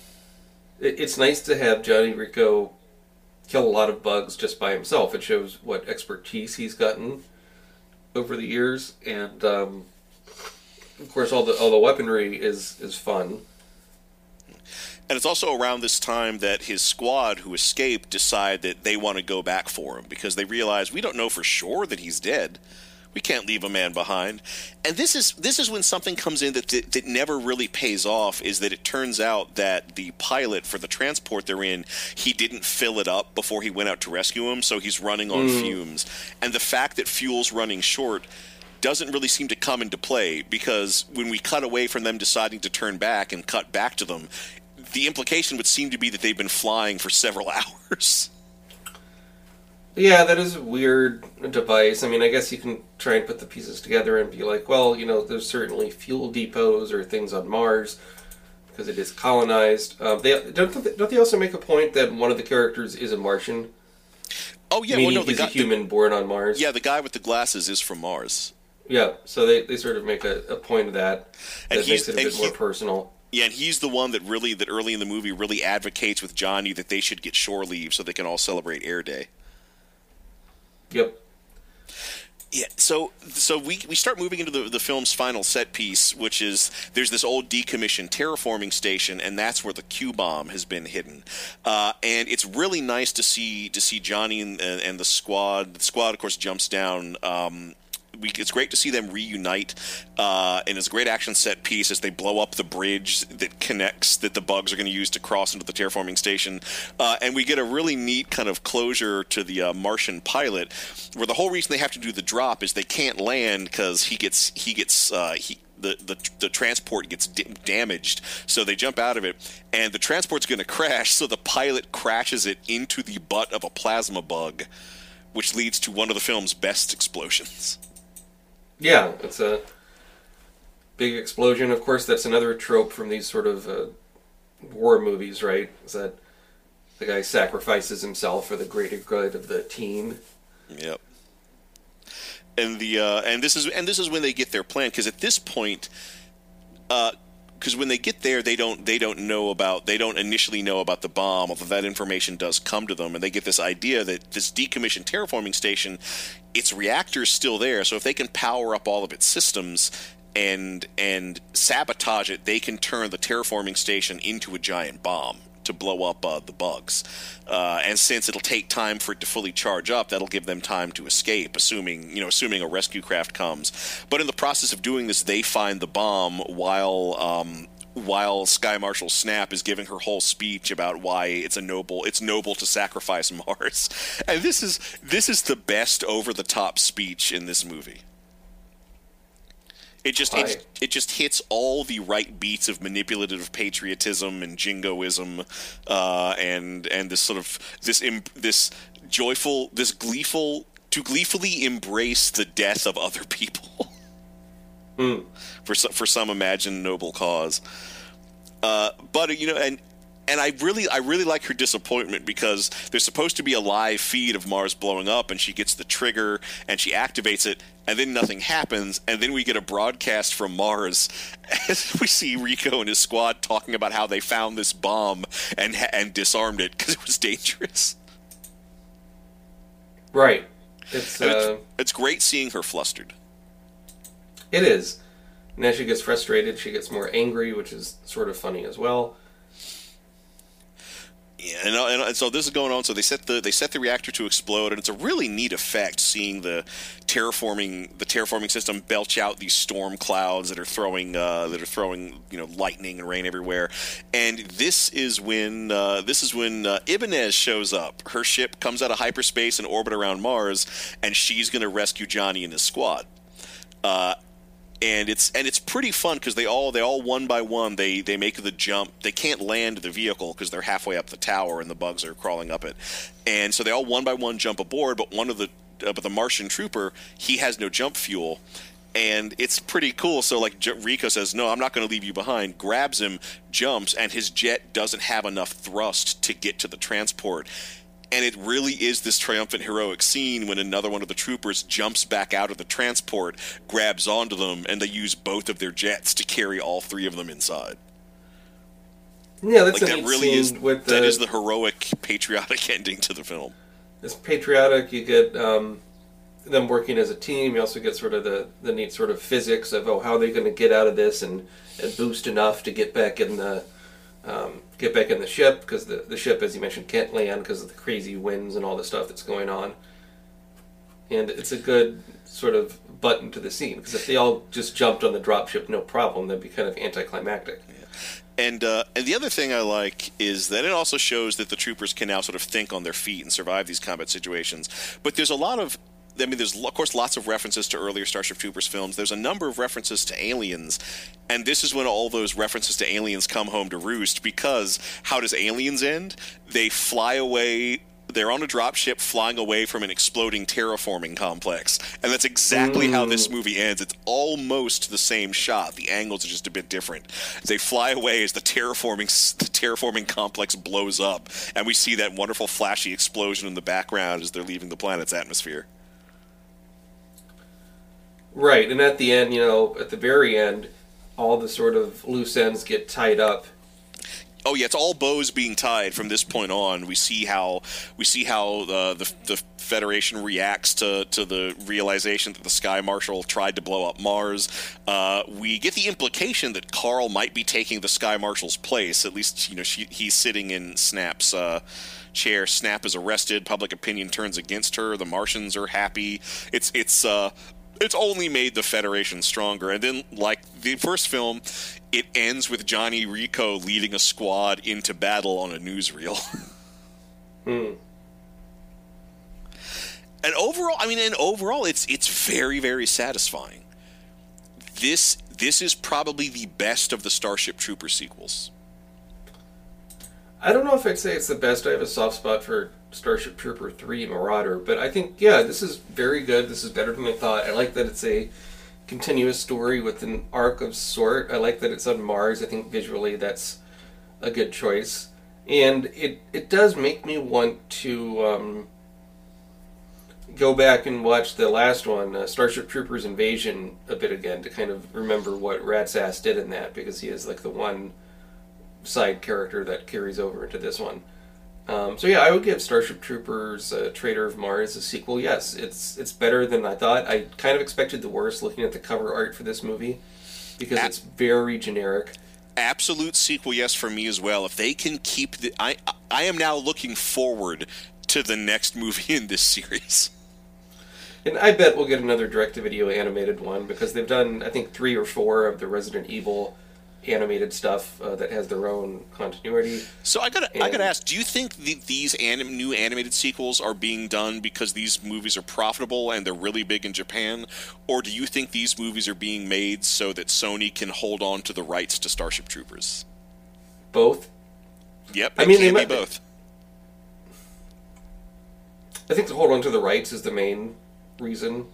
it, it's nice to have Johnny Rico kill a lot of bugs just by himself. It shows what expertise he's gotten over the years, and um, of course all the all the weaponry is is fun. And it's also around this time that his squad who escaped decide that they want to go back for him because they realize we don't know for sure that he's dead. We can't leave a man behind. And this is this is when something comes in that, that that never really pays off is that it turns out that the pilot for the transport they're in, he didn't fill it up before he went out to rescue him, so he's running on mm. fumes. And the fact that fuel's running short doesn't really seem to come into play because when we cut away from them deciding to turn back and cut back to them, the implication would seem to be that they've been flying for several hours. Yeah, that is a weird device. I mean, I guess you can try and put the pieces together and be like, well, you know, there's certainly fuel depots or things on Mars because it is colonized. Um, they don't they, don't they also make a point that one of the characters is a Martian, Oh yeah, meaning well no, the he's guy, a human born on Mars. yeah, the guy with the glasses is from Mars. yeah. So they, they sort of make a, a point of that. That he's- makes it a bit he- more personal. Yeah, and he's the one that really that early in the movie really advocates with Johnny that they should get shore leave so they can all celebrate Air Day. Yep. Yeah, so so we we start moving into the the film's final set piece, which is there's this old decommissioned terraforming station, and that's where the Q bomb has been hidden. Uh, and it's really nice to see to see Johnny and, and the squad. The squad, of course, jumps down. Um, we, it's great to see them reunite, uh, and it's a great action set piece as they blow up the bridge that connects that the bugs are going to use to cross into the terraforming station, uh, and we get a really neat kind of closure to the uh, Martian pilot, where the whole reason they have to do the drop is they can't land because he gets he gets uh, he the, the, the transport gets d- damaged, so they jump out of it, and the transport's going to crash. So the pilot crashes it into the butt of a plasma bug, which leads to one of the film's best explosions. Yeah, it's a big explosion. Of course, that's another trope from these sort of uh, war movies, right? Is that the guy sacrifices himself for the greater good of the team. Yep. And the uh, and this is and this is when they get their plan because at this point, because when they get there, they don't they don't know about they don't initially know about the bomb, although that information does come to them, and they get this idea that this decommissioned terraforming station, its reactor is still there, so if they can power up all of its systems and and sabotage it, they can turn the terraforming station into a giant bomb to blow up uh, the bugs. Uh, and since it'll take time for it to fully charge up, that'll give them time to escape, assuming you know, assuming a rescue craft comes. But in the process of doing this, they find the bomb while. Um, while Sky Marshal Snapp is giving her whole speech about why it's a noble it's noble to sacrifice Mars. And this is this is the best over the top speech in this movie. It just it, it just hits all the right beats of manipulative patriotism and jingoism, uh, and and this sort of this im- this joyful this gleeful to gleefully embrace the death of other people. For some, for some imagined noble cause. Uh, but you know, and and I really I really like her disappointment because there's supposed to be a live feed of Mars blowing up, and she gets the trigger and she activates it, and then nothing happens, and then we get a broadcast from Mars, and we see Rico and his squad talking about how they found this bomb and and disarmed it because it was dangerous. Right. It's uh, it's, it's great seeing her flustered. it is. And as she gets frustrated, she gets more angry, which is sort of funny as well. And, and, and so this is going on. So they set the they set the reactor to explode, and it's a really neat effect seeing the terraforming the terraforming system belch out these storm clouds that are throwing uh, that are throwing you know lightning and rain everywhere. And this is when uh, this is when uh, Ibanez shows up. Her ship comes out of hyperspace and orbit around Mars, and she's going to rescue Johnny and his squad Uh, and it's and it's pretty fun because they all they all one by one they they make the jump. They can't land the vehicle because they're halfway up the tower and the bugs are crawling up it, and so they all one by one jump aboard. But one of the uh, but the Martian trooper he has no jump fuel. And it's pretty cool. So, like J- Rico says, "No, I'm not going to leave you behind." Grabs him, jumps, and his jet doesn't have enough thrust to get to the transport and it really is this triumphant heroic scene when another one of the troopers jumps back out of the transport grabs onto them and they use both of their jets to carry all three of them inside Yeah, that's like that really is the, is the heroic patriotic ending to the film it's patriotic. You get um, them working as a team. You also get sort of the, the neat sort of physics of oh how are they going to get out of this and, and boost enough to get back in the um, get back in the ship because the the ship, as you mentioned, can't land because of the crazy winds and all the stuff that's going on. And it's a good sort of button to the scene because if they all just jumped on the dropship, no problem, that'd be kind of anticlimactic. And uh, and the other thing I like is that it also shows that the troopers can now sort of think on their feet and survive these combat situations. But there's a lot of I mean, there's of course lots of references to earlier Starship Troopers films. There's a number of references to aliens, and this is when all those references to aliens come home to roost. Because how does Aliens end? They fly away. They're on a dropship flying away from an exploding terraforming complex, and that's exactly how this mm. movie ends. It's almost the same shot. The angles are just a bit different. They fly away as the terraforming the terraforming complex blows up, and we see that wonderful flashy explosion in the background as they're leaving the planet's atmosphere. Right, and at the end, you know, at the very end, all the sort of loose ends get tied up. Oh yeah, it's all bows being tied from this point on. We see how we see how uh, the the Federation reacts to to the realization that the Sky Marshal tried to blow up Mars. Uh, we get the implication that Carl might be taking the Sky Marshal's place. At least you know she, he's sitting in Snapp's. Uh, chair snap is arrested public opinion turns against her the martians are happy it's it's uh it's only made the Federation stronger. And then, like the first film, it ends with Johnny Rico leading a squad into battle on a newsreel. Hmm. And overall, I mean, and overall, it's it's very very satisfying. This this is probably the best of the Starship Trooper sequels. I don't know if I'd say it's the best. I have a soft spot for Starship Trooper 3 Marauder, but I think, yeah, this is very good. This is better than I thought. I like that it's a continuous story with an arc of sort. I like that it's on Mars. I think visually that's a good choice. and it it does make me want to um, go back and watch the last one, uh, Starship Troopers Invasion, a bit again to kind of remember what Ratsass did in that because he is like the one side character that carries over into this one. Um, so yeah, I would give Starship Troopers uh, Traitor of Mars a sequel. Yes, it's it's better than I thought. I kind of expected the worst looking at the cover art for this movie because Ab- it's very generic. Absolute sequel, yes, for me as well. If they can keep the, I I am now looking forward to the next movie in this series. And I bet we'll get another direct-to-video animated one because they've done, I think, three or four of the Resident Evil animated stuff uh, that has their own continuity. So I gotta, I gotta ask: Do you think the, these anim, new animated sequels are being done because these movies are profitable and they're really big in Japan, or do you think these movies are being made so that Sony can hold on to the rights to Starship Troopers? Both. Yep, I mean, they can be might- both. I think to hold on to the rights is the main reason.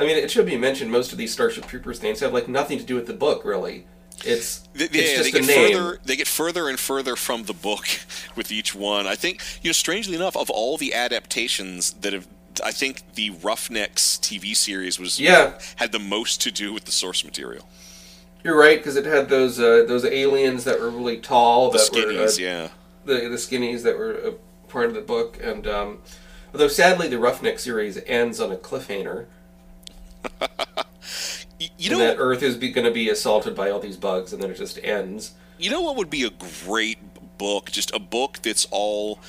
I mean, it should be mentioned most of these Starship Troopers names have like nothing to do with the book, really. It's They, it's yeah, just they a get name. further. They get further and further from the book with each one. I think you know, strangely enough, of all the adaptations that have, I think the Roughnecks TV series was Yeah. had the most to do with the source material. You're right because it had those uh, those aliens that were really tall, The that were uh, skinnies, yeah. the the skinnies that were a part of the book, and um, although sadly the Roughneck series ends on a cliffhanger, You and know, that Earth is going to be assaulted by all these bugs, and then it just ends. You know what would be a great book? Just a book that's all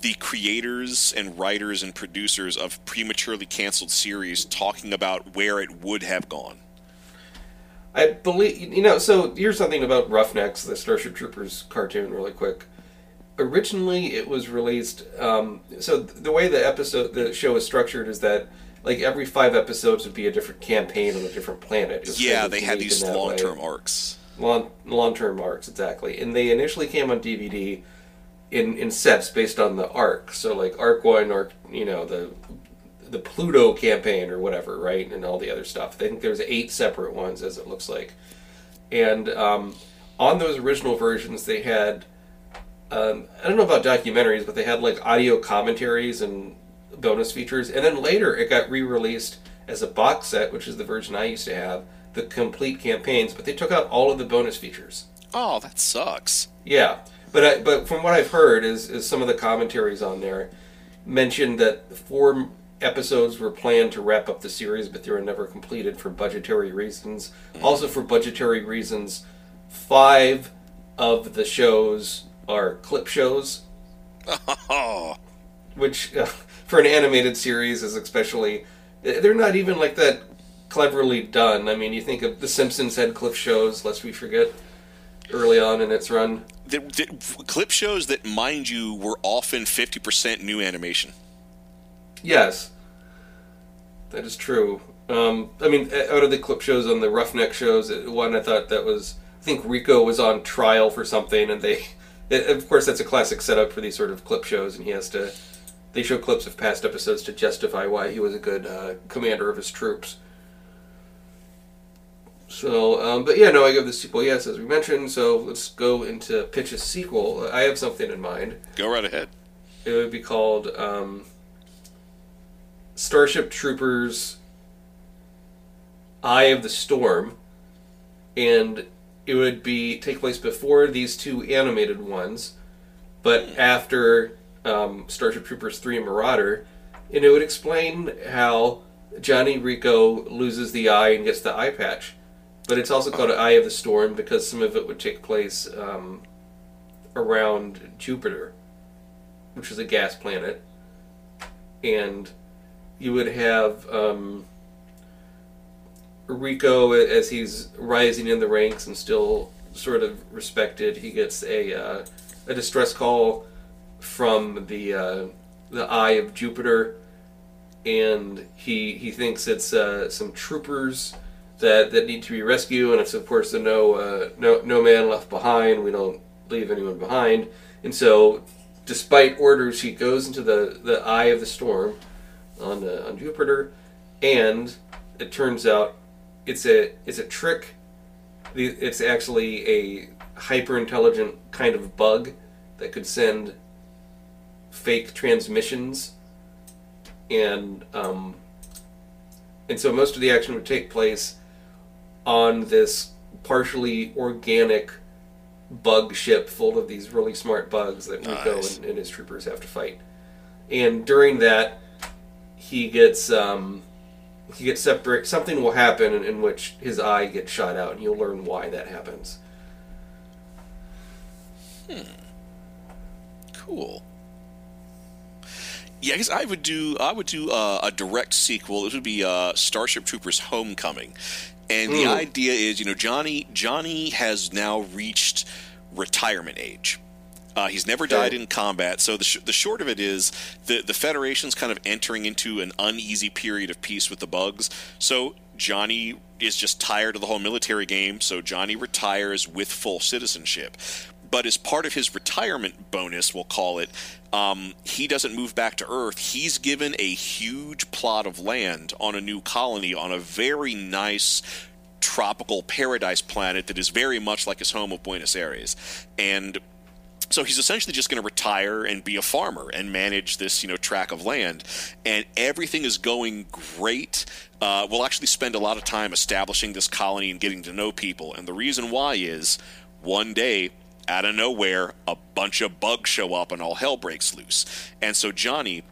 the creators and writers and producers of prematurely canceled series talking about where it would have gone. I believe you know. So here's something about Roughnecks, the Starship Troopers cartoon, really quick. Originally, it was released. Um, so th- the way the episode, the show is structured, is that like every five episodes would be a different campaign on a different planet. It was kind Yeah, they had these way. long-term arcs. long long term arcs exactly, and they initially came on DVD in in sets based on the arc. So like arc one, arc you know the the Pluto campaign or whatever, right, and all the other stuff. I think there's eight separate ones as it looks like, and um, on those original versions they had. Um, I don't know about documentaries, but they had like audio commentaries and bonus features. And then later it got re released as a box set, which is the version I used to have, the complete campaigns, but they took out all of the bonus features. Oh, that sucks. Yeah. But I, but from what I've heard is, is some of the commentaries on there mentioned that four episodes were planned to wrap up the series, but they were never completed for budgetary reasons. Also for budgetary reasons, five of the shows are clip shows Oh, which uh, for an animated series is especially they're not even like that cleverly done. I mean, you think of The Simpsons had clip shows, lest we forget, early on in its run. the, the clip shows that, mind you, were often fifty percent new animation. Yes, that is true. Um, I mean, out of the clip shows on the Roughneck shows, uh, one I thought that was I think Rico was on trial for something, and they, it, of course, that's a classic setup for these sort of clip shows, and he has to. They show clips of past episodes to justify why he was a good uh, commander of his troops. So, um, but yeah, no, I give the sequel yes, as we mentioned. So let's go into pitch a sequel. I have something in mind. Go right ahead. It would be called um, Starship Troopers Eye of the Storm. And it would be take place before these two animated ones, but after um, Starship Troopers 3 Marauder. And it would explain how Johnny Rico loses the eye and gets the eye patch. But it's also called Eye of the Storm because some of it would take place um, around Jupiter which is a gas planet, and you would have um, Rico as he's rising in the ranks and still sort of respected. He gets a uh, a distress call from the uh, the Eye of Jupiter, and he he thinks it's uh, some troopers that that need to be rescued, and it's of course the no uh, no no man left behind. We don't leave anyone behind, and so despite orders, he goes into the, the eye of the storm on uh, on Jupiter, and it turns out it's a it's a trick. It's actually a hyper intelligent kind of bug that could send fake transmissions, and um, and so most of the action would take place on this partially organic bug ship full of these really smart bugs that Rico Nice. and, and his troopers have to fight. And during that, he gets um, he gets separate. Something will happen in, in which his eye gets shot out, and you'll learn why that happens. Hmm. Cool. Yeah, I guess I would do I would do uh, a direct sequel. This would be uh, Starship Troopers Homecoming, and the idea is, you know, Johnny Johnny has now reached retirement age. Uh, he's never died in combat, so the, sh- the short of it is the the Federation's kind of entering into an uneasy period of peace with the bugs. So Johnny is just tired of the whole military game, so Johnny retires with full citizenship. But as part of his retirement bonus, we'll call it, um, he doesn't move back to Earth. He's given a huge plot of land on a new colony on a very nice tropical paradise planet that is very much like his home of Buenos Aires. And so he's essentially just going to retire and be a farmer and manage this, you know, tract of land. And everything is going great. Uh, we'll actually spend a lot of time establishing this colony and getting to know people. And the reason why is one day, out of nowhere, a bunch of bugs show up and all hell breaks loose. And so Johnny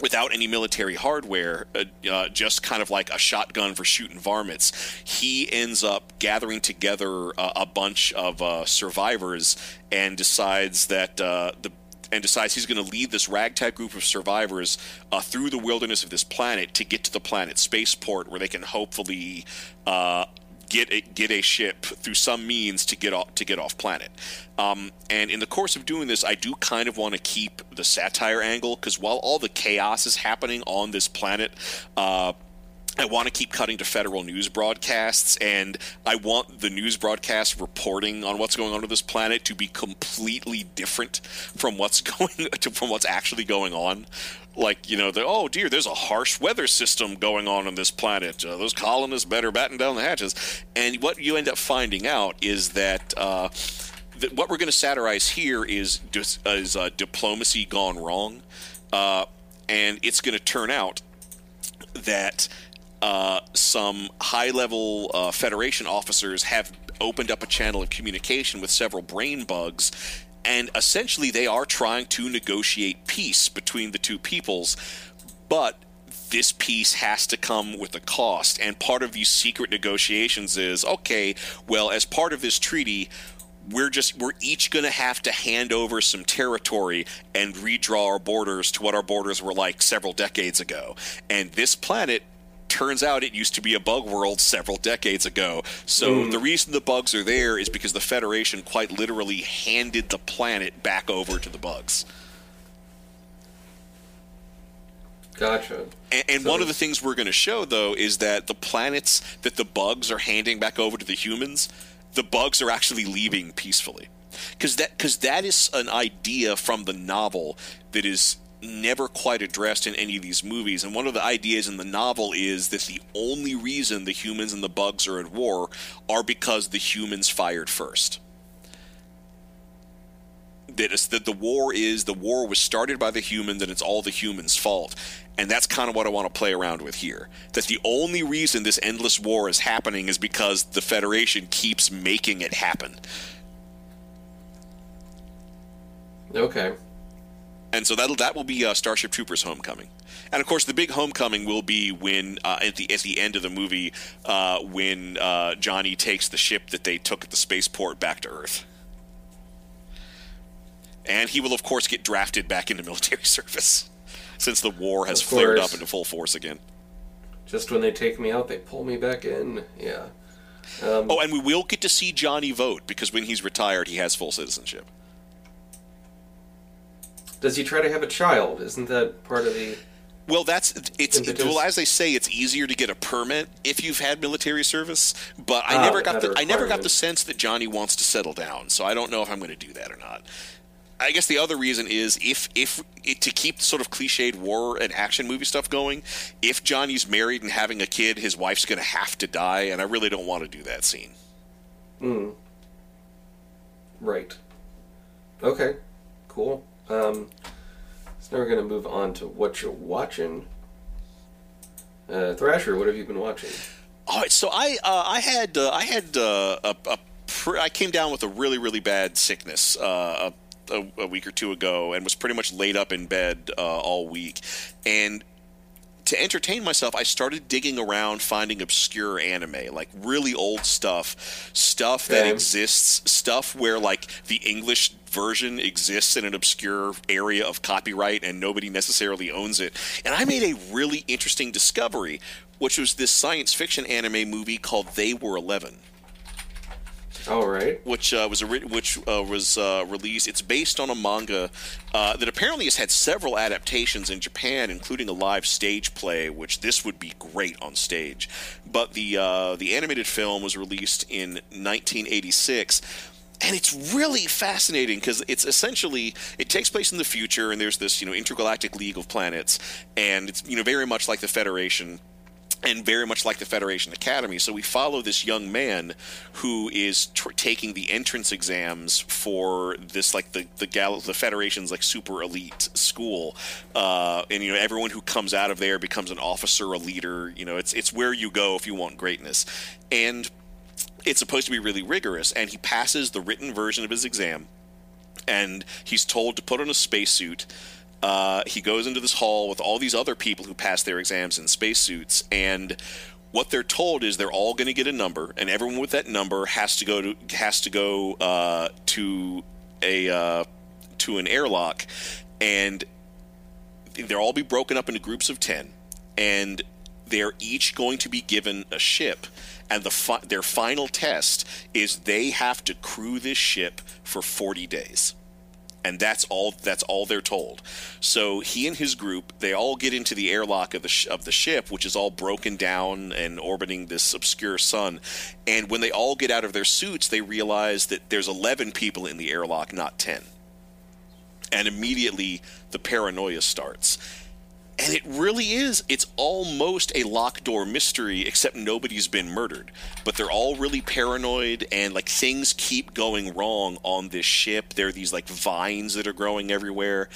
without any military hardware, uh, uh, just kind of like a shotgun for shooting varmints, he ends up gathering together uh, a bunch of uh, survivors and decides that uh, the and decides he's going to lead this ragtag group of survivors uh, through the wilderness of this planet to get to the planet spaceport, where they can hopefully uh, get a, get a ship through some means to get off to get off planet. Um, and in the course of doing this, I do kind of want to keep the satire angle because while all the chaos is happening on this planet. Uh, I want to keep cutting to federal news broadcasts, and I want the news broadcast reporting on what's going on with this planet to be completely different from what's going to, from what's actually going on. Like you know, the, oh dear, there's a harsh weather system going on on this planet. Uh, those colonists better batten down the hatches. And what you end up finding out is that. Uh, what we're going to satirize here is is uh, diplomacy gone wrong, uh, and it's going to turn out that uh, some high level uh, Federation officers have opened up a channel of communication with several brain bugs, and essentially they are trying to negotiate peace between the two peoples, but this peace has to come with a cost. And part of these secret negotiations is okay, well, as part of this treaty, we're just we're each going to have to hand over some territory and redraw our borders to what our borders were like several decades ago. And this planet turns out it used to be a bug world several decades ago. So hmm. the reason the bugs are there is because the Federation quite literally handed the planet back over to the bugs. Gotcha. And, and So one of the- the things we're going to show, though, is that the planets that the bugs are handing back over to the humans, the bugs are actually leaving peacefully. Because that, cause that is an idea from the novel that is never quite addressed in any of these movies. And one of the ideas in the novel is that the only reason the humans and the bugs are at war are because the humans fired first that that the war is the war was started by the humans and it's all the humans' fault. And that's kind of what I want to play around with here. That the only reason this endless war is happening is because the Federation keeps making it happen. Okay. And so that'll that will be uh, Starship Troopers Homecoming. And of course, the big homecoming will be when uh, at the at the end of the movie, uh, when uh, Johnny takes the ship that they took at the spaceport back to Earth. And he will, of course, get drafted back into military service, since the war has flared up into full force again. Just when they take me out, they pull me back in. Yeah. Um, Oh, and we will get to see Johnny vote because when he's retired, he has full citizenship. Does he try to have a child? Isn't that part of the? Well, that's it's Impetus. well as they say, it's easier to get a permit if you've had military service. But I Ah, never got the I never got the sense that Johnny wants to settle down. So I don't know if I'm going to do that or not. I guess the other reason is if if it, to keep sort of cliched war and action movie stuff going, if Johnny's married and having a kid, his wife's going to have to die, and I really don't want to do that scene. Mm. Right. Okay. Cool. Um, so now we're going to move on to what you're watching. Uh, Thrasher, what have you been watching? All right, so I uh, I had uh, I had uh, a, a pr- I came down with a really really bad sickness uh, a, a, week or two ago and was pretty much laid up in bed uh, all week, and to entertain myself, I started digging around finding obscure anime, like really old stuff, stuff that Okay. exists, stuff where like the English version exists in an obscure area of copyright and nobody necessarily owns it. And I made a really interesting discovery, which was this science fiction anime movie called They Were 11 All right. which uh, was ori- which uh, was uh, released. It's based on a manga uh, that apparently has had several adaptations in Japan, including a live stage play, which this would be great on stage. But the uh, the animated film was released in 1986. And it's really fascinating because it's essentially it takes place in the future, and there's this you know intergalactic league of planets, and it's you know very much like the Federation, and very much like the Federation Academy. So we follow this young man who is tr- taking the entrance exams for this like the the gal the Federation's like super elite school, uh, and you know everyone who comes out of there becomes an officer, a leader. You know, it's it's where you go if you want greatness, and it's supposed to be really rigorous. And he passes the written version of his exam, and he's told to put on a spacesuit. Uh, he goes into this hall with all these other people who pass their exams in spacesuits, and what they're told is they're all going to get a number, and everyone with that number has to go to has to go uh, to a uh, to an airlock, and they'll all be broken up into groups of ten, and they're each going to be given a ship, and the fi- their final test is they have to crew this ship for forty days and that's all that's all they're told. So he and his group they all get into the airlock of the sh- of the ship, which is all broken down and orbiting this obscure sun. And when they all get out of their suits, they realize that there's 11 people in the airlock, not 10. And immediately the paranoia starts. And it really is. It's almost a locked door mystery, except nobody's been murdered. But they're all really paranoid, and like things keep going wrong on this ship. There are these like vines that are growing everywhere.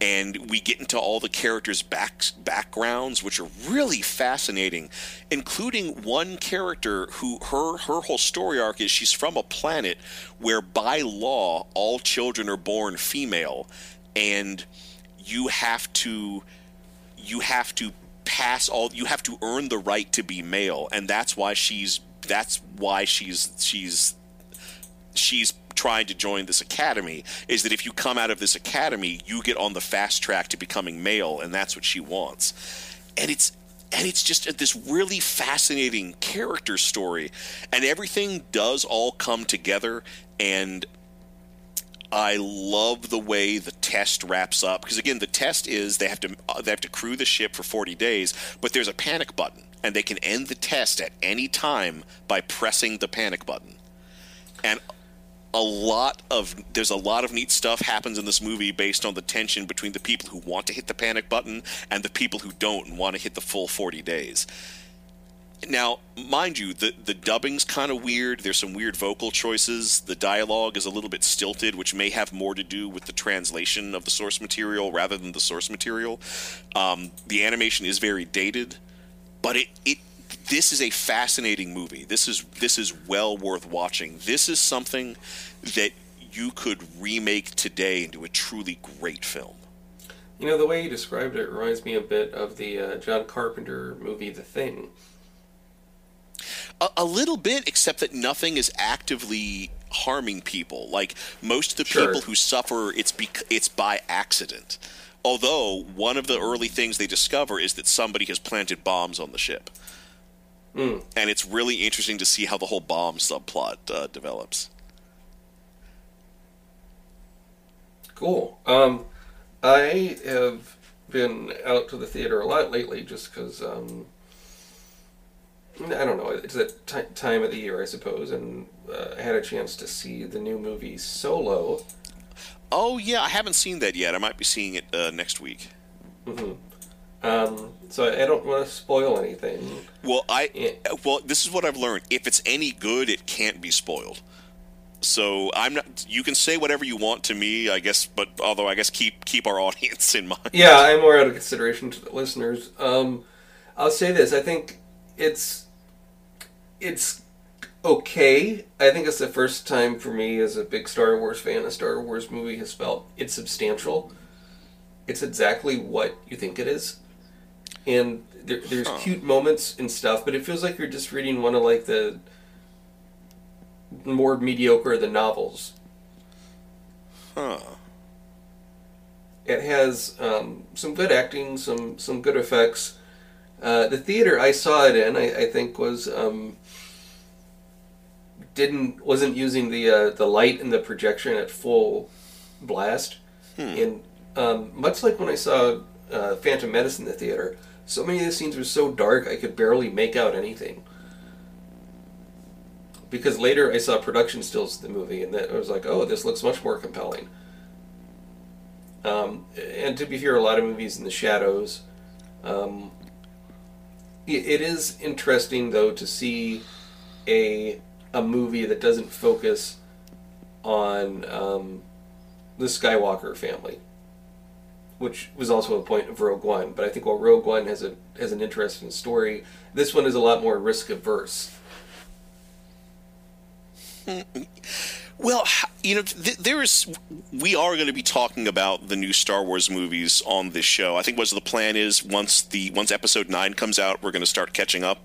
And we get into all the characters' back, backgrounds, which are really fascinating, including one character who her her whole story arc is she's from a planet where by law all children are born female, and you have to you have to pass all you have to earn the right to be male. And that's why she's that's why she's she's she's trying to join this academy is that if you come out of this academy you get on the fast track to becoming male and that's what she wants. And it's and it's just this really fascinating character story. And everything does all come together and I love the way the test wraps up because again the test is they have to uh, they have to crew the ship for 40 days but there's a panic button and they can end the test at any time by pressing the panic button. And a lot of there's a lot of neat stuff happens in this movie based on the tension between the people who want to hit the panic button and the people who don't and want to hit the full 40 days now, mind you, the the dubbing's kind of weird. There's some weird vocal choices. The dialogue is a little bit stilted, which may have more to do with the translation of the source material rather than the source material. Um, the animation is very dated, but it it this is a fascinating movie. This is this is well worth watching. This is something that you could remake today into a truly great film. You know, the way you described it reminds me a bit of the uh, John Carpenter movie The Thing. A, a little bit, except that nothing is actively harming people. Like most of the Sure. people who suffer, it's bec- it's by accident. Although one of the early things they discover is that somebody has planted bombs on the ship, Hmm. and it's really interesting to see how the whole bomb subplot uh, develops. Cool. Um, I have been out to the theater a lot lately just because, um, I don't know, it's that ti time of the year, I suppose, and uh, I had a chance to see the new movie Solo. Oh yeah, I haven't seen that yet. I might be seeing it uh, next week. Um, so I don't want to spoil anything. Well, I Yeah. well, this is what I've learned. If it's any good, it can't be spoiled. So I'm not. You can say whatever you want to me, I guess, but although I guess keep keep our audience in mind. Yeah, I'm more out of consideration to the listeners. Um, I'll say this: I think it's it's okay. I think it's the first time for me as a big Star Wars fan, a Star Wars movie has felt it's substantial. It's exactly what you think it is, and there, there's Huh. cute moments and stuff, but it feels like you're just reading one of like the more mediocre of the novels. Huh. It has um, some good acting, some some good effects. Uh, the theater I saw it in, I, I think, was um, didn't wasn't using the uh, the light and the projection at full blast, and um, much like when I saw uh, Phantom Menace in the theater, so many of the scenes were so dark I could barely make out anything. Because later I saw production stills of the movie, and that I was like, "Oh, this looks much more compelling." Um, and to be fair, a lot of movies in the shadows. Um, it is interesting though to see a a movie that doesn't focus on um, the Skywalker family, which was also a point of Rogue One. But I think while Rogue One has a has an interesting story, this one is a lot more risk averse. Well, you know, th- there is. We are going to be talking about the new Star Wars movies on this show. I think what the plan is once the once Episode Nine comes out, we're going to start catching up.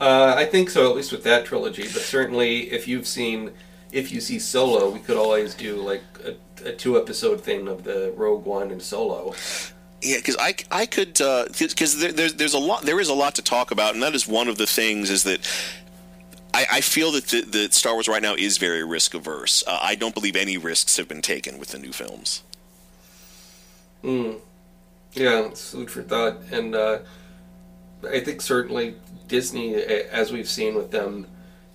Uh, I think so, at least with that trilogy. But certainly, if you've seen, if you see Solo, we could always do like a, a two episode thing of the Rogue One and Solo. Yeah, because I, I could because there, there's there's a lot there is a lot to talk about, and that is one of the things is that. I, I feel that the, the Star Wars right now is very risk averse. Uh, I don't believe any risks have been taken with the new films. Mm. Yeah, it's food for thought, and uh, I think certainly Disney, as we've seen with them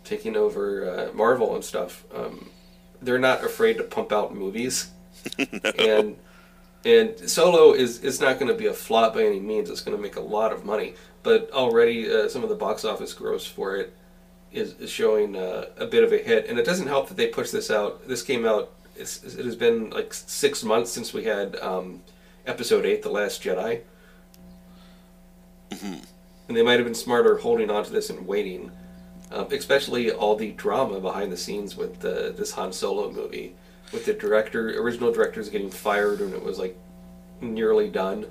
taking over uh, Marvel and stuff, um, they're not afraid to pump out movies, and and Solo is is not going to be a flop by any means. It's going to make a lot of money, but already uh, some of the box office gross for it is, is showing uh, a bit of a hit, and it doesn't help that they pushed this out. This came out. It's, it has been like six months since we had um, Episode Eight, The Last Jedi, and they might have been smarter holding on to this and waiting, um, especially all the drama behind the scenes with the, this Han Solo movie, with the director, original directors getting fired when it was like nearly done,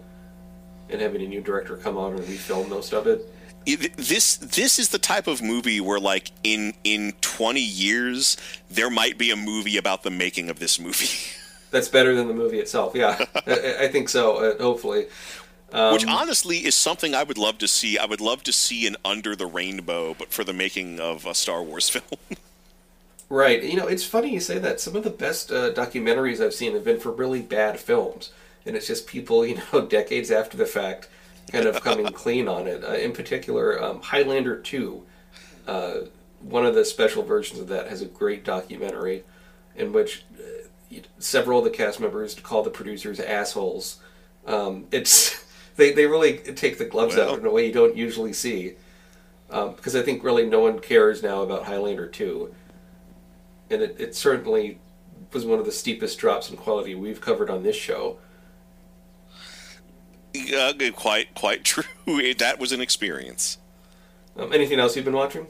and having a new director come on and refilm most of it. This this is the type of movie where like in in 20 years there might be a movie about the making of this movie That's better than the movie itself. Yeah, I, I think so. Uh, hopefully, um, which honestly is something I would love to see. I would love to see an Under the Rainbow but for the making of a Star Wars film. right. You know, it's funny you say that. Some of the best uh, documentaries I've seen have been for really bad films, and it's just people, you know, decades after the fact, kind of coming clean on it. Uh, in particular, um, Highlander Two. Uh, one of the special versions of that has a great documentary in which uh, several of the cast members call the producers assholes. Um, it's they, they really take the gloves Well. out in a way you don't usually see. Um, because I think really no one cares now about Highlander 2. And it, it certainly was one of the steepest drops in quality we've covered on this show. uh, quite quite true. That was an experience. Um, anything else you've been watching?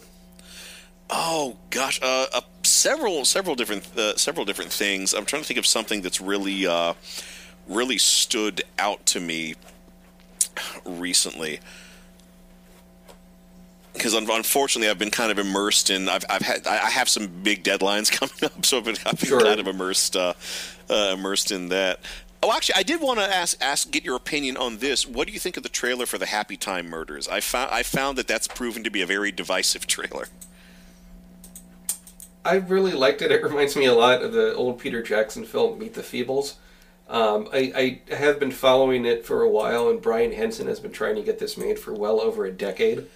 Oh gosh, uh, uh, several several different uh, several different things. I'm trying to think of something that's really uh, really stood out to me recently. Because unfortunately, I've been kind of immersed in. I've, I've had. I have some big deadlines coming up, so I've been, I've been Sure. kind of immersed, uh, uh, immersed in that. Oh, actually, I did want to ask, ask, get your opinion on this. What do you think of the trailer for the Happy Time Murders? I found, I found that that's proven to be a very divisive trailer. I really liked it. It reminds me a lot of the old Peter Jackson film Meet the Feebles. Um, I, I have been following it for a while, and Brian Henson has been trying to get this made for well over a decade.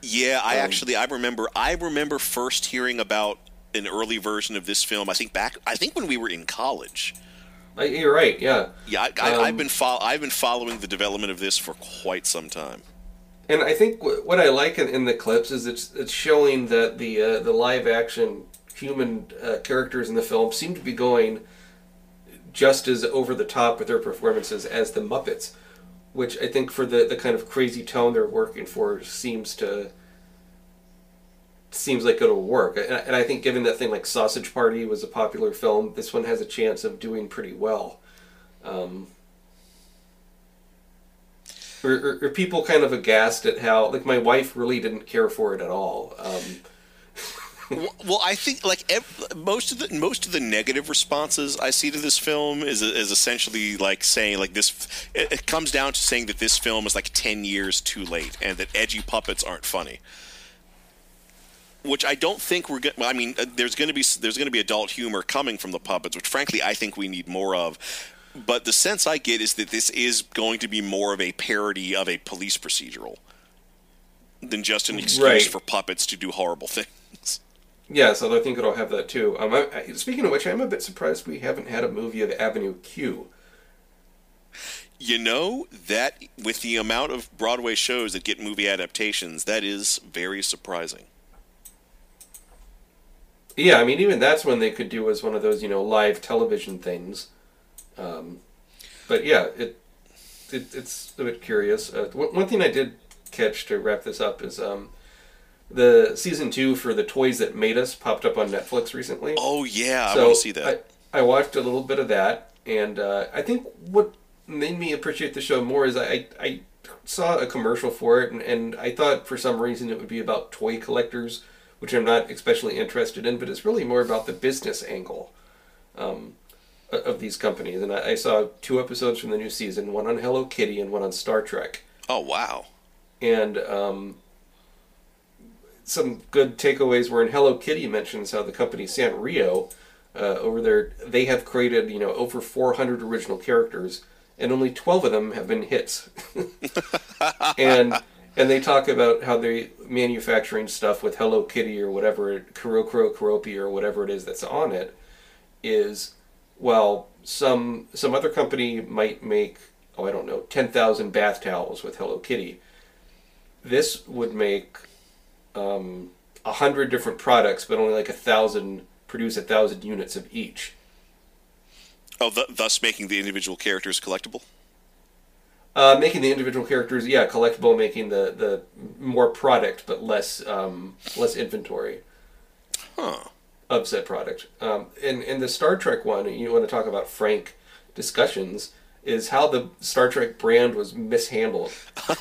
Yeah, I actually I remember I remember first hearing about an early version of this film. I think back I think when we were in college. I, you're right, yeah. Yeah, I, I, Um, I've been fol- I've been following the development of this for quite some time. And I think wh- what I like in, in the clips is it's it's showing that the uh, the live action human uh, characters in the film seem to be going just as over the top with their performances as the Muppets, which I think for the, the kind of crazy tone they're working for seems to seems like it'll work. And, and I think given that thing like Sausage Party was a popular film, this one has a chance of doing pretty well. Um, or, people kind of aghast at how like my wife really didn't care for it at all. Um, Well- I think like ev- most of the most of the negative responses I see to this film is is essentially like saying like this. It, it comes down to saying that this film is like ten years too late, and that edgy puppets aren't funny. Which I don't think we're going. To. I mean, uh, there's going to be there's going to be adult humor coming from the puppets, which frankly I think we need more of. But the sense I get is that this is going to be more of a parody of a police procedural than just an excuse Right. for puppets to do horrible things. Yes, although I think it'll have that too. Um, I, I, speaking of which, I'm a bit surprised we haven't had a movie of Avenue Q. You know that with the amount of Broadway shows that get movie adaptations, that is very surprising. Yeah, I mean, even that's when they could do as one of those, you know, live television things. Um, but yeah, it, it it's a bit curious. Uh, one one thing I did catch to wrap this up is um, the season two for the Toys That Made Us popped up on Netflix recently. Oh yeah, I want to see that. I, I watched a little bit of that, and uh, I think what made me appreciate the show more is I, I saw a commercial for it, and, and I thought for some reason it would be about toy collectors, which I'm not especially interested in, but it's really more about the business angle um, of these companies. And I, I saw two episodes from the new season, one on Hello Kitty and one on Star Trek oh wow. and um, some good takeaways were in Hello Kitty mentions how the company Sanrio uh, over there they have created you know over 400 original characters and only 12 of them have been hits. And and they talk about how they manufacturing stuff with Hello Kitty or whatever Kurokuro Kuropi or whatever it is that's on it is well some some other company might make oh I don't know 10,000 bath towels with Hello Kitty this would make um, a hundred different products, but only like a thousand produce a thousand units of each. Oh, th- thus making the individual characters collectible. Uh, making the individual characters, yeah, collectible, making the, the more product but less um, less inventory Huh. of said product. Um, in in the Star Trek one, you want to talk about frank discussions. Is how the Star Trek brand was mishandled.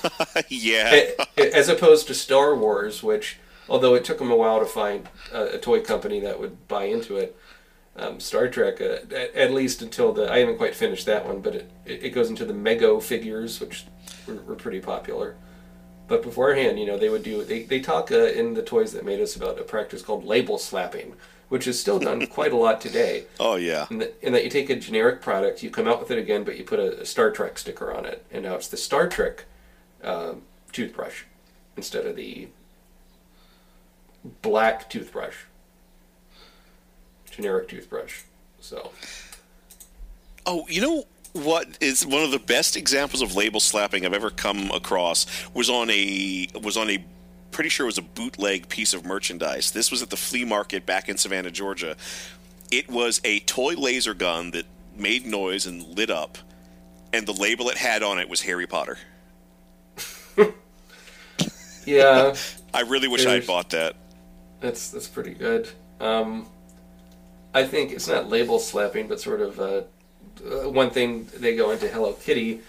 yeah. A- as opposed to Star Wars, which, although it took them a while to find a, a toy company that would buy into it, um, Star Trek, uh, at, at least until the I haven't quite finished that one, but it, it, it goes into the Mego figures, which were, were pretty popular. But beforehand, you know, they would do they they talk uh, in the toys that made us about a practice called label slapping, which is still done quite a lot today. oh yeah. In, the, in that you take a generic product, you come out with it again, but you put a, a Star Trek sticker on it, and now it's the Star Trek um, toothbrush instead of the black toothbrush, generic toothbrush. So Oh, you know what is one of the best examples of label slapping I've ever come across was on a was on a pretty sure it was a bootleg piece of merchandise. This was at the flea market back in Savannah, Georgia. It was a toy laser gun that made noise and lit up, and the label it had on it was Harry Potter. yeah, I really wish I'd There's- bought that. that's that's pretty good. Um, I think it's not label slapping, but sort of uh, uh, one thing they go into Hello Kitty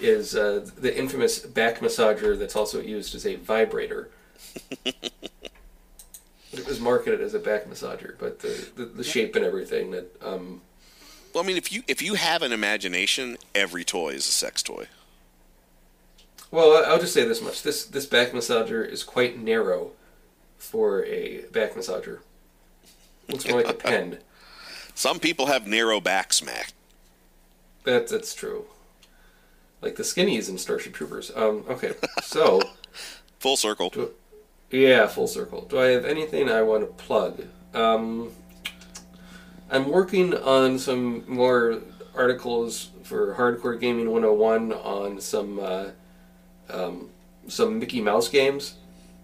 is uh, the infamous back massager that's also used as a vibrator. It was marketed as a back massager, but the, the, the shape and everything that um, Well, I mean, if you if you have an imagination, every toy is a sex toy. Well, I- I'll just say this much: this this back massager is quite narrow for a back massager. Looks more like a pen. Some people have narrow backs, Mac. That that's true. Like the skinnies in Starship Troopers. Um, okay, so Full circle. Yeah, full circle. Do I have anything I want to plug? Um, I'm working on some more articles for Hardcore Gaming 101 on some uh, um, some Mickey Mouse games.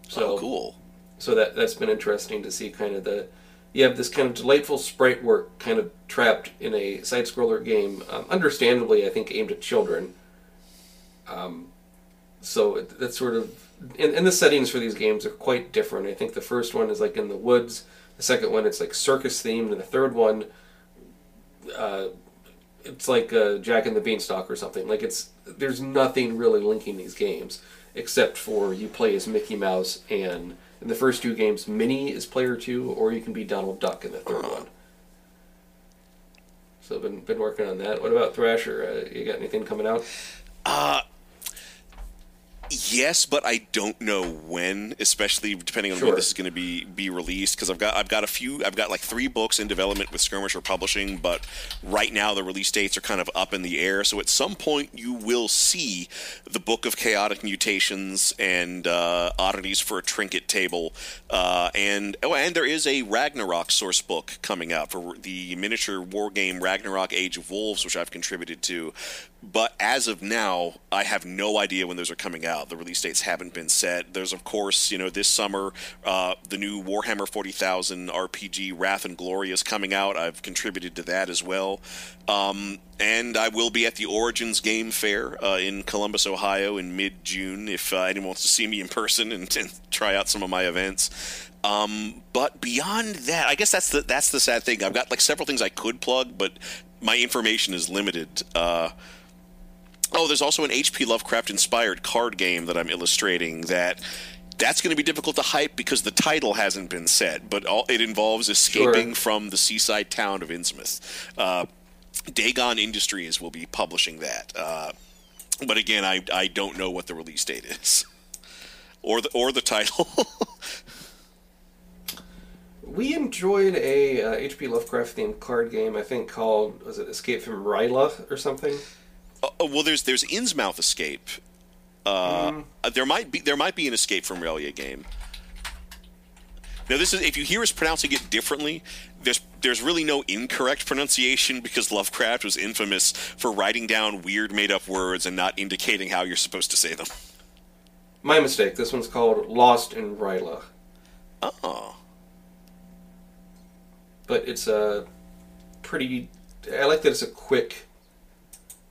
So oh, cool. so that that's been interesting to see kind of the you have this kind of delightful sprite work kind of trapped in a side scroller game, um, understandably, I think, aimed at children. Um, so it, that's sort of. And, and the settings for these games are quite different. I think the first one is like in the woods, the second one it's like circus themed, and the third one. Uh, it's like Jack and the Beanstalk or something. Like it's there's nothing really linking these games except for you play as Mickey Mouse and in the first two games Minnie is player two or you can be Donald Duck in the third one. So I've been been working on that. What about Thrasher? Uh, you got anything coming out? Uh, Yes, but I don't know when, especially depending on Sure. when this is going to be be released. Because I've got I've got a few I've got like three books in development with Skirmisher Publishing, but right now the release dates are kind of up in the air. So at some point you will see the Book of Chaotic Mutations and uh, Oddities for a Trinket Table, uh, and oh, and there is a Ragnarok source book coming out for the miniature war game Ragnarok Age of Wolves, which I've contributed to. But as of now, I have no idea when those are coming out. The release dates haven't been set. There's, of course, you know, this summer, uh, the new Warhammer 40,000 RPG Wrath and Glory is coming out. I've contributed to that as well. Um, and I will be at the Origins Game Fair uh, in Columbus, Ohio in mid June if uh, anyone wants to see me in person and, and try out some of my events. Um, but beyond that, I guess that's the that's the sad thing. I've got like several things I could plug, but my information is limited. Uh, Oh, there's also an H.P. Lovecraft inspired card game that I'm illustrating that that's going to be difficult to hype because the title hasn't been set, but all, it involves escaping Sure. from the seaside town of Innsmouth. Uh, Dagon Industries will be publishing that. Uh, but again, I, I don't know what the release date is. Or the, or the title. We enjoyed a uh, H.P. Lovecraft themed card game. I think called was it Escape from R'lyeh or something. Uh, well, there's there's Innsmouth Escape. Uh, There might be there might be an Escape from Relia game. Now, this is if you hear us pronouncing it differently. There's there's really no incorrect pronunciation because Lovecraft was infamous for writing down weird made up words and not indicating how you're supposed to say them. My mistake. This one's called Lost in R'lyeh. Oh, but it's a pretty. I like that it's a quick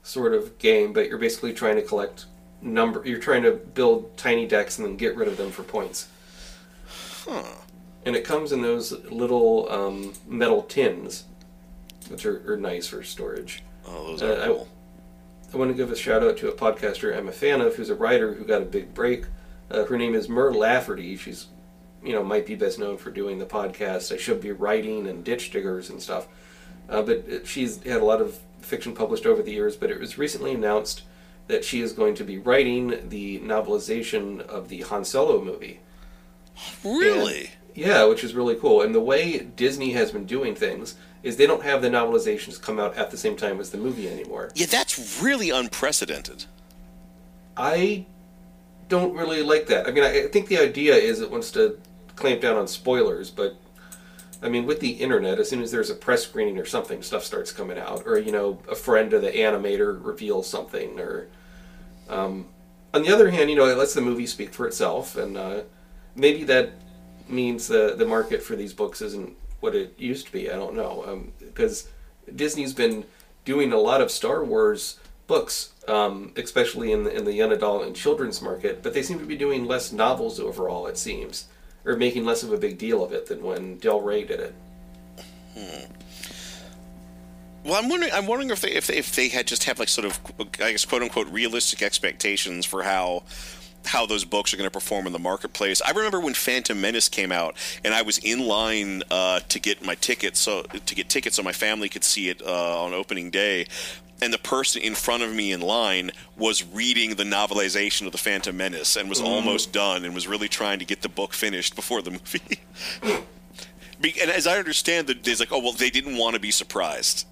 sort of game, but you're basically trying to collect number. You're trying to build tiny decks and then get rid of them for points. huh. And it comes in those little um, metal tins, which are, are nice for storage. Oh, those Uh, are I- cool. I want to give a shout out to a podcaster I'm a fan of, who's a writer who got a big break. Uh, her name is Mur Lafferty. She's, you know, might be best known for doing the podcast. I should be writing and ditch diggers and stuff. Uh, but she's had a lot of fiction published over the years. But it was recently announced that she is going to be writing the novelization of the Han Solo movie. Really? Yeah, which is really cool. And the way Disney has been doing things is they don't have the novelizations come out at the same time as the movie anymore. Yeah, that's really unprecedented. I don't really like that. I mean, I I think the idea is it wants to clamp down on spoilers, but I mean, with the internet, as soon as there's a press screening or something, stuff starts coming out, or you know, a friend of the animator reveals something, or um, on the other hand, you know, it lets the movie speak for itself, and uh, maybe that means the the market for these books isn't what it used to be. I don't know um, because Disney's been doing a lot of Star Wars books, um, especially in the, in the young adult and children's market, but they seem to be doing less novels overall. It seems, or making less of a big deal of it than when Del Rey did it. Well, I'm wondering. I'm wondering if they if they, if they had just have like sort of I guess quote unquote realistic expectations for how how those books are going to perform in the marketplace. I remember when Phantom Menace came out, and I was in line uh, to get my tickets so to get tickets so my family could see it uh, on opening day. And the person in front of me in line was reading the novelization of the Phantom Menace and was mm. almost done and was really trying to get the book finished before the movie. And as I understand it, it's like, oh well, they didn't want to be surprised,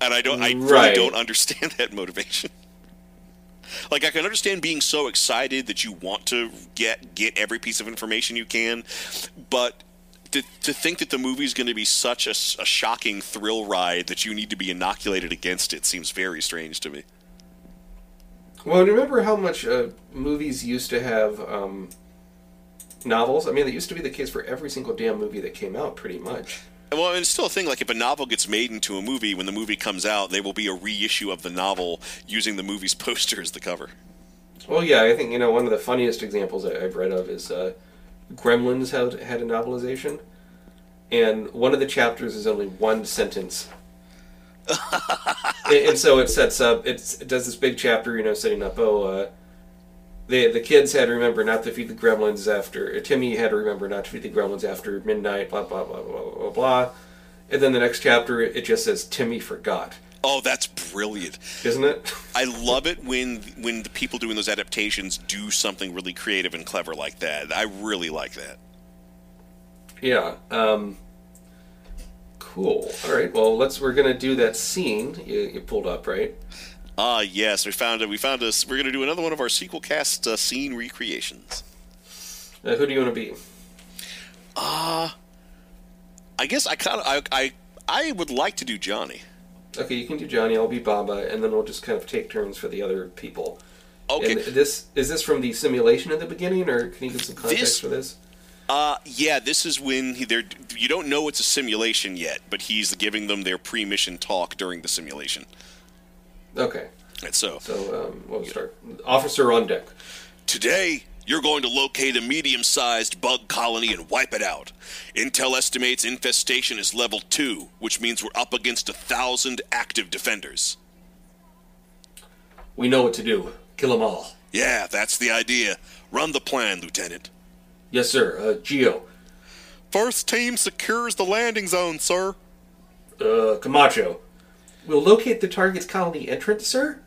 and I don't, I really don't understand that motivation. Like I can understand being so excited that you want to get get every piece of information you can, but to, to think that the movie is going to be such a shocking thrill ride that you need to be inoculated against it seems very strange to me. Well, remember how much uh, movies used to have um, novels. I mean, that used to be the case for every single damn movie that came out, pretty much. Well, it's still a thing. Like if a novel gets made into a movie, when the movie comes out, they will be a reissue of the novel using the movie's poster as the cover. Well, yeah, I think you know one of the funniest examples I've read of is uh, Gremlins had had a novelization, and one of the chapters is only one sentence. and, and so it sets up. It's, it does this big chapter, you know, setting up. Oh, uh, the the kids had to remember not to feed the gremlins after. Timmy had to remember not to feed the gremlins after midnight. Blah blah blah blah blah blah. blah. And then the next chapter, it just says Timmy forgot, Oh, that's brilliant. isn't it? I love it when when the people doing those adaptations do something really creative and clever like that. I really like that. Yeah. Um, cool. All right. Well, let's. We're gonna do that scene you, you pulled up, right? Ah, yes, we found it. We found us. We're going to do another one of our sequel cast uh, scene recreations. Uh, who do you want to be? Uh, I guess I kind of I, I I would like to do Johnny. Okay, you can do Johnny. I'll be Baba, and then we'll just kind of take turns for the other people. Okay. And this is this from the simulation in the beginning, or can you give some context This- for this? Uh, yeah, this is when he, they're. You don't know it's a simulation yet, but he's giving them their pre-mission talk during the simulation. Okay. And so So um, we'll start. Officer on deck. today you're going to locate a medium-sized bug colony and wipe it out. Intel estimates infestation is level two, which means we're up against a thousand active defenders. We know what to do. Kill them all. Yeah, that's the idea. Run the plan, Lieutenant. Yes, sir. Uh, Geo. First team secures the landing zone, sir. Uh, Camacho. We'll locate the target's colony entrance, sir.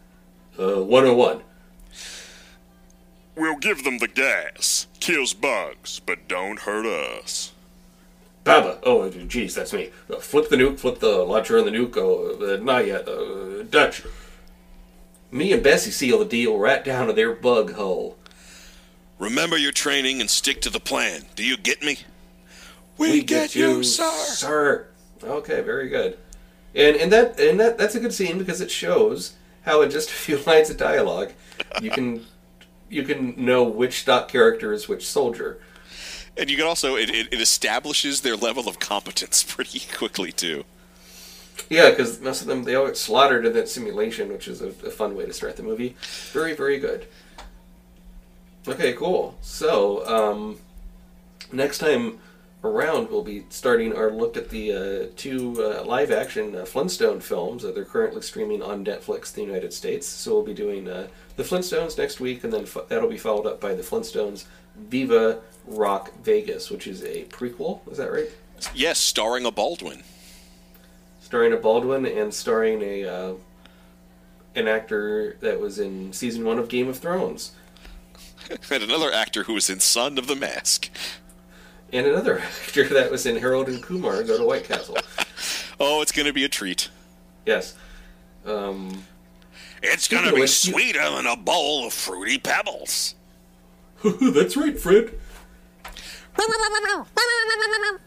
Uh, 101. We'll give them the gas. Kills bugs, but don't hurt us. Baba. Oh, geez, that's me. Uh, flip the nuke, flip the launcher and the nuke. Oh, uh, not yet. Uh, Dutch. Me and Bessie seal the deal right down to their bug hole. Remember your training and stick to the plan. Do you get me? We, we get, get, you, sir. Sir. Okay, very good. And and that and that that's a good scene because it shows how in just a few lines of dialogue you can you can know which stock character is which soldier. And you can also it, it, it establishes their level of competence pretty quickly too. Yeah, because most of them they all get slaughtered in that simulation, which is a, a fun way to start the movie. Very, very good. Okay, cool. So um, next time around, we'll be starting our look at the uh, two uh, live-action uh, Flintstone films that they're currently streaming on Netflix in the United States. So we'll be doing uh, the Flintstones next week, and then fo- that'll be followed up by the Flintstones Viva Rock Vegas, which is a prequel. Is that right? Yes, starring a Baldwin. starring a Baldwin and starring a uh, an actor that was in season one of Game of Thrones, and another actor who was in Son of the Mask. And another actor that was in Harold and Kumar Go to White Castle. Oh, it's going to be a treat. Yes. Um, It's going to be which, you- sweeter than a bowl of fruity pebbles. that's right, Fred.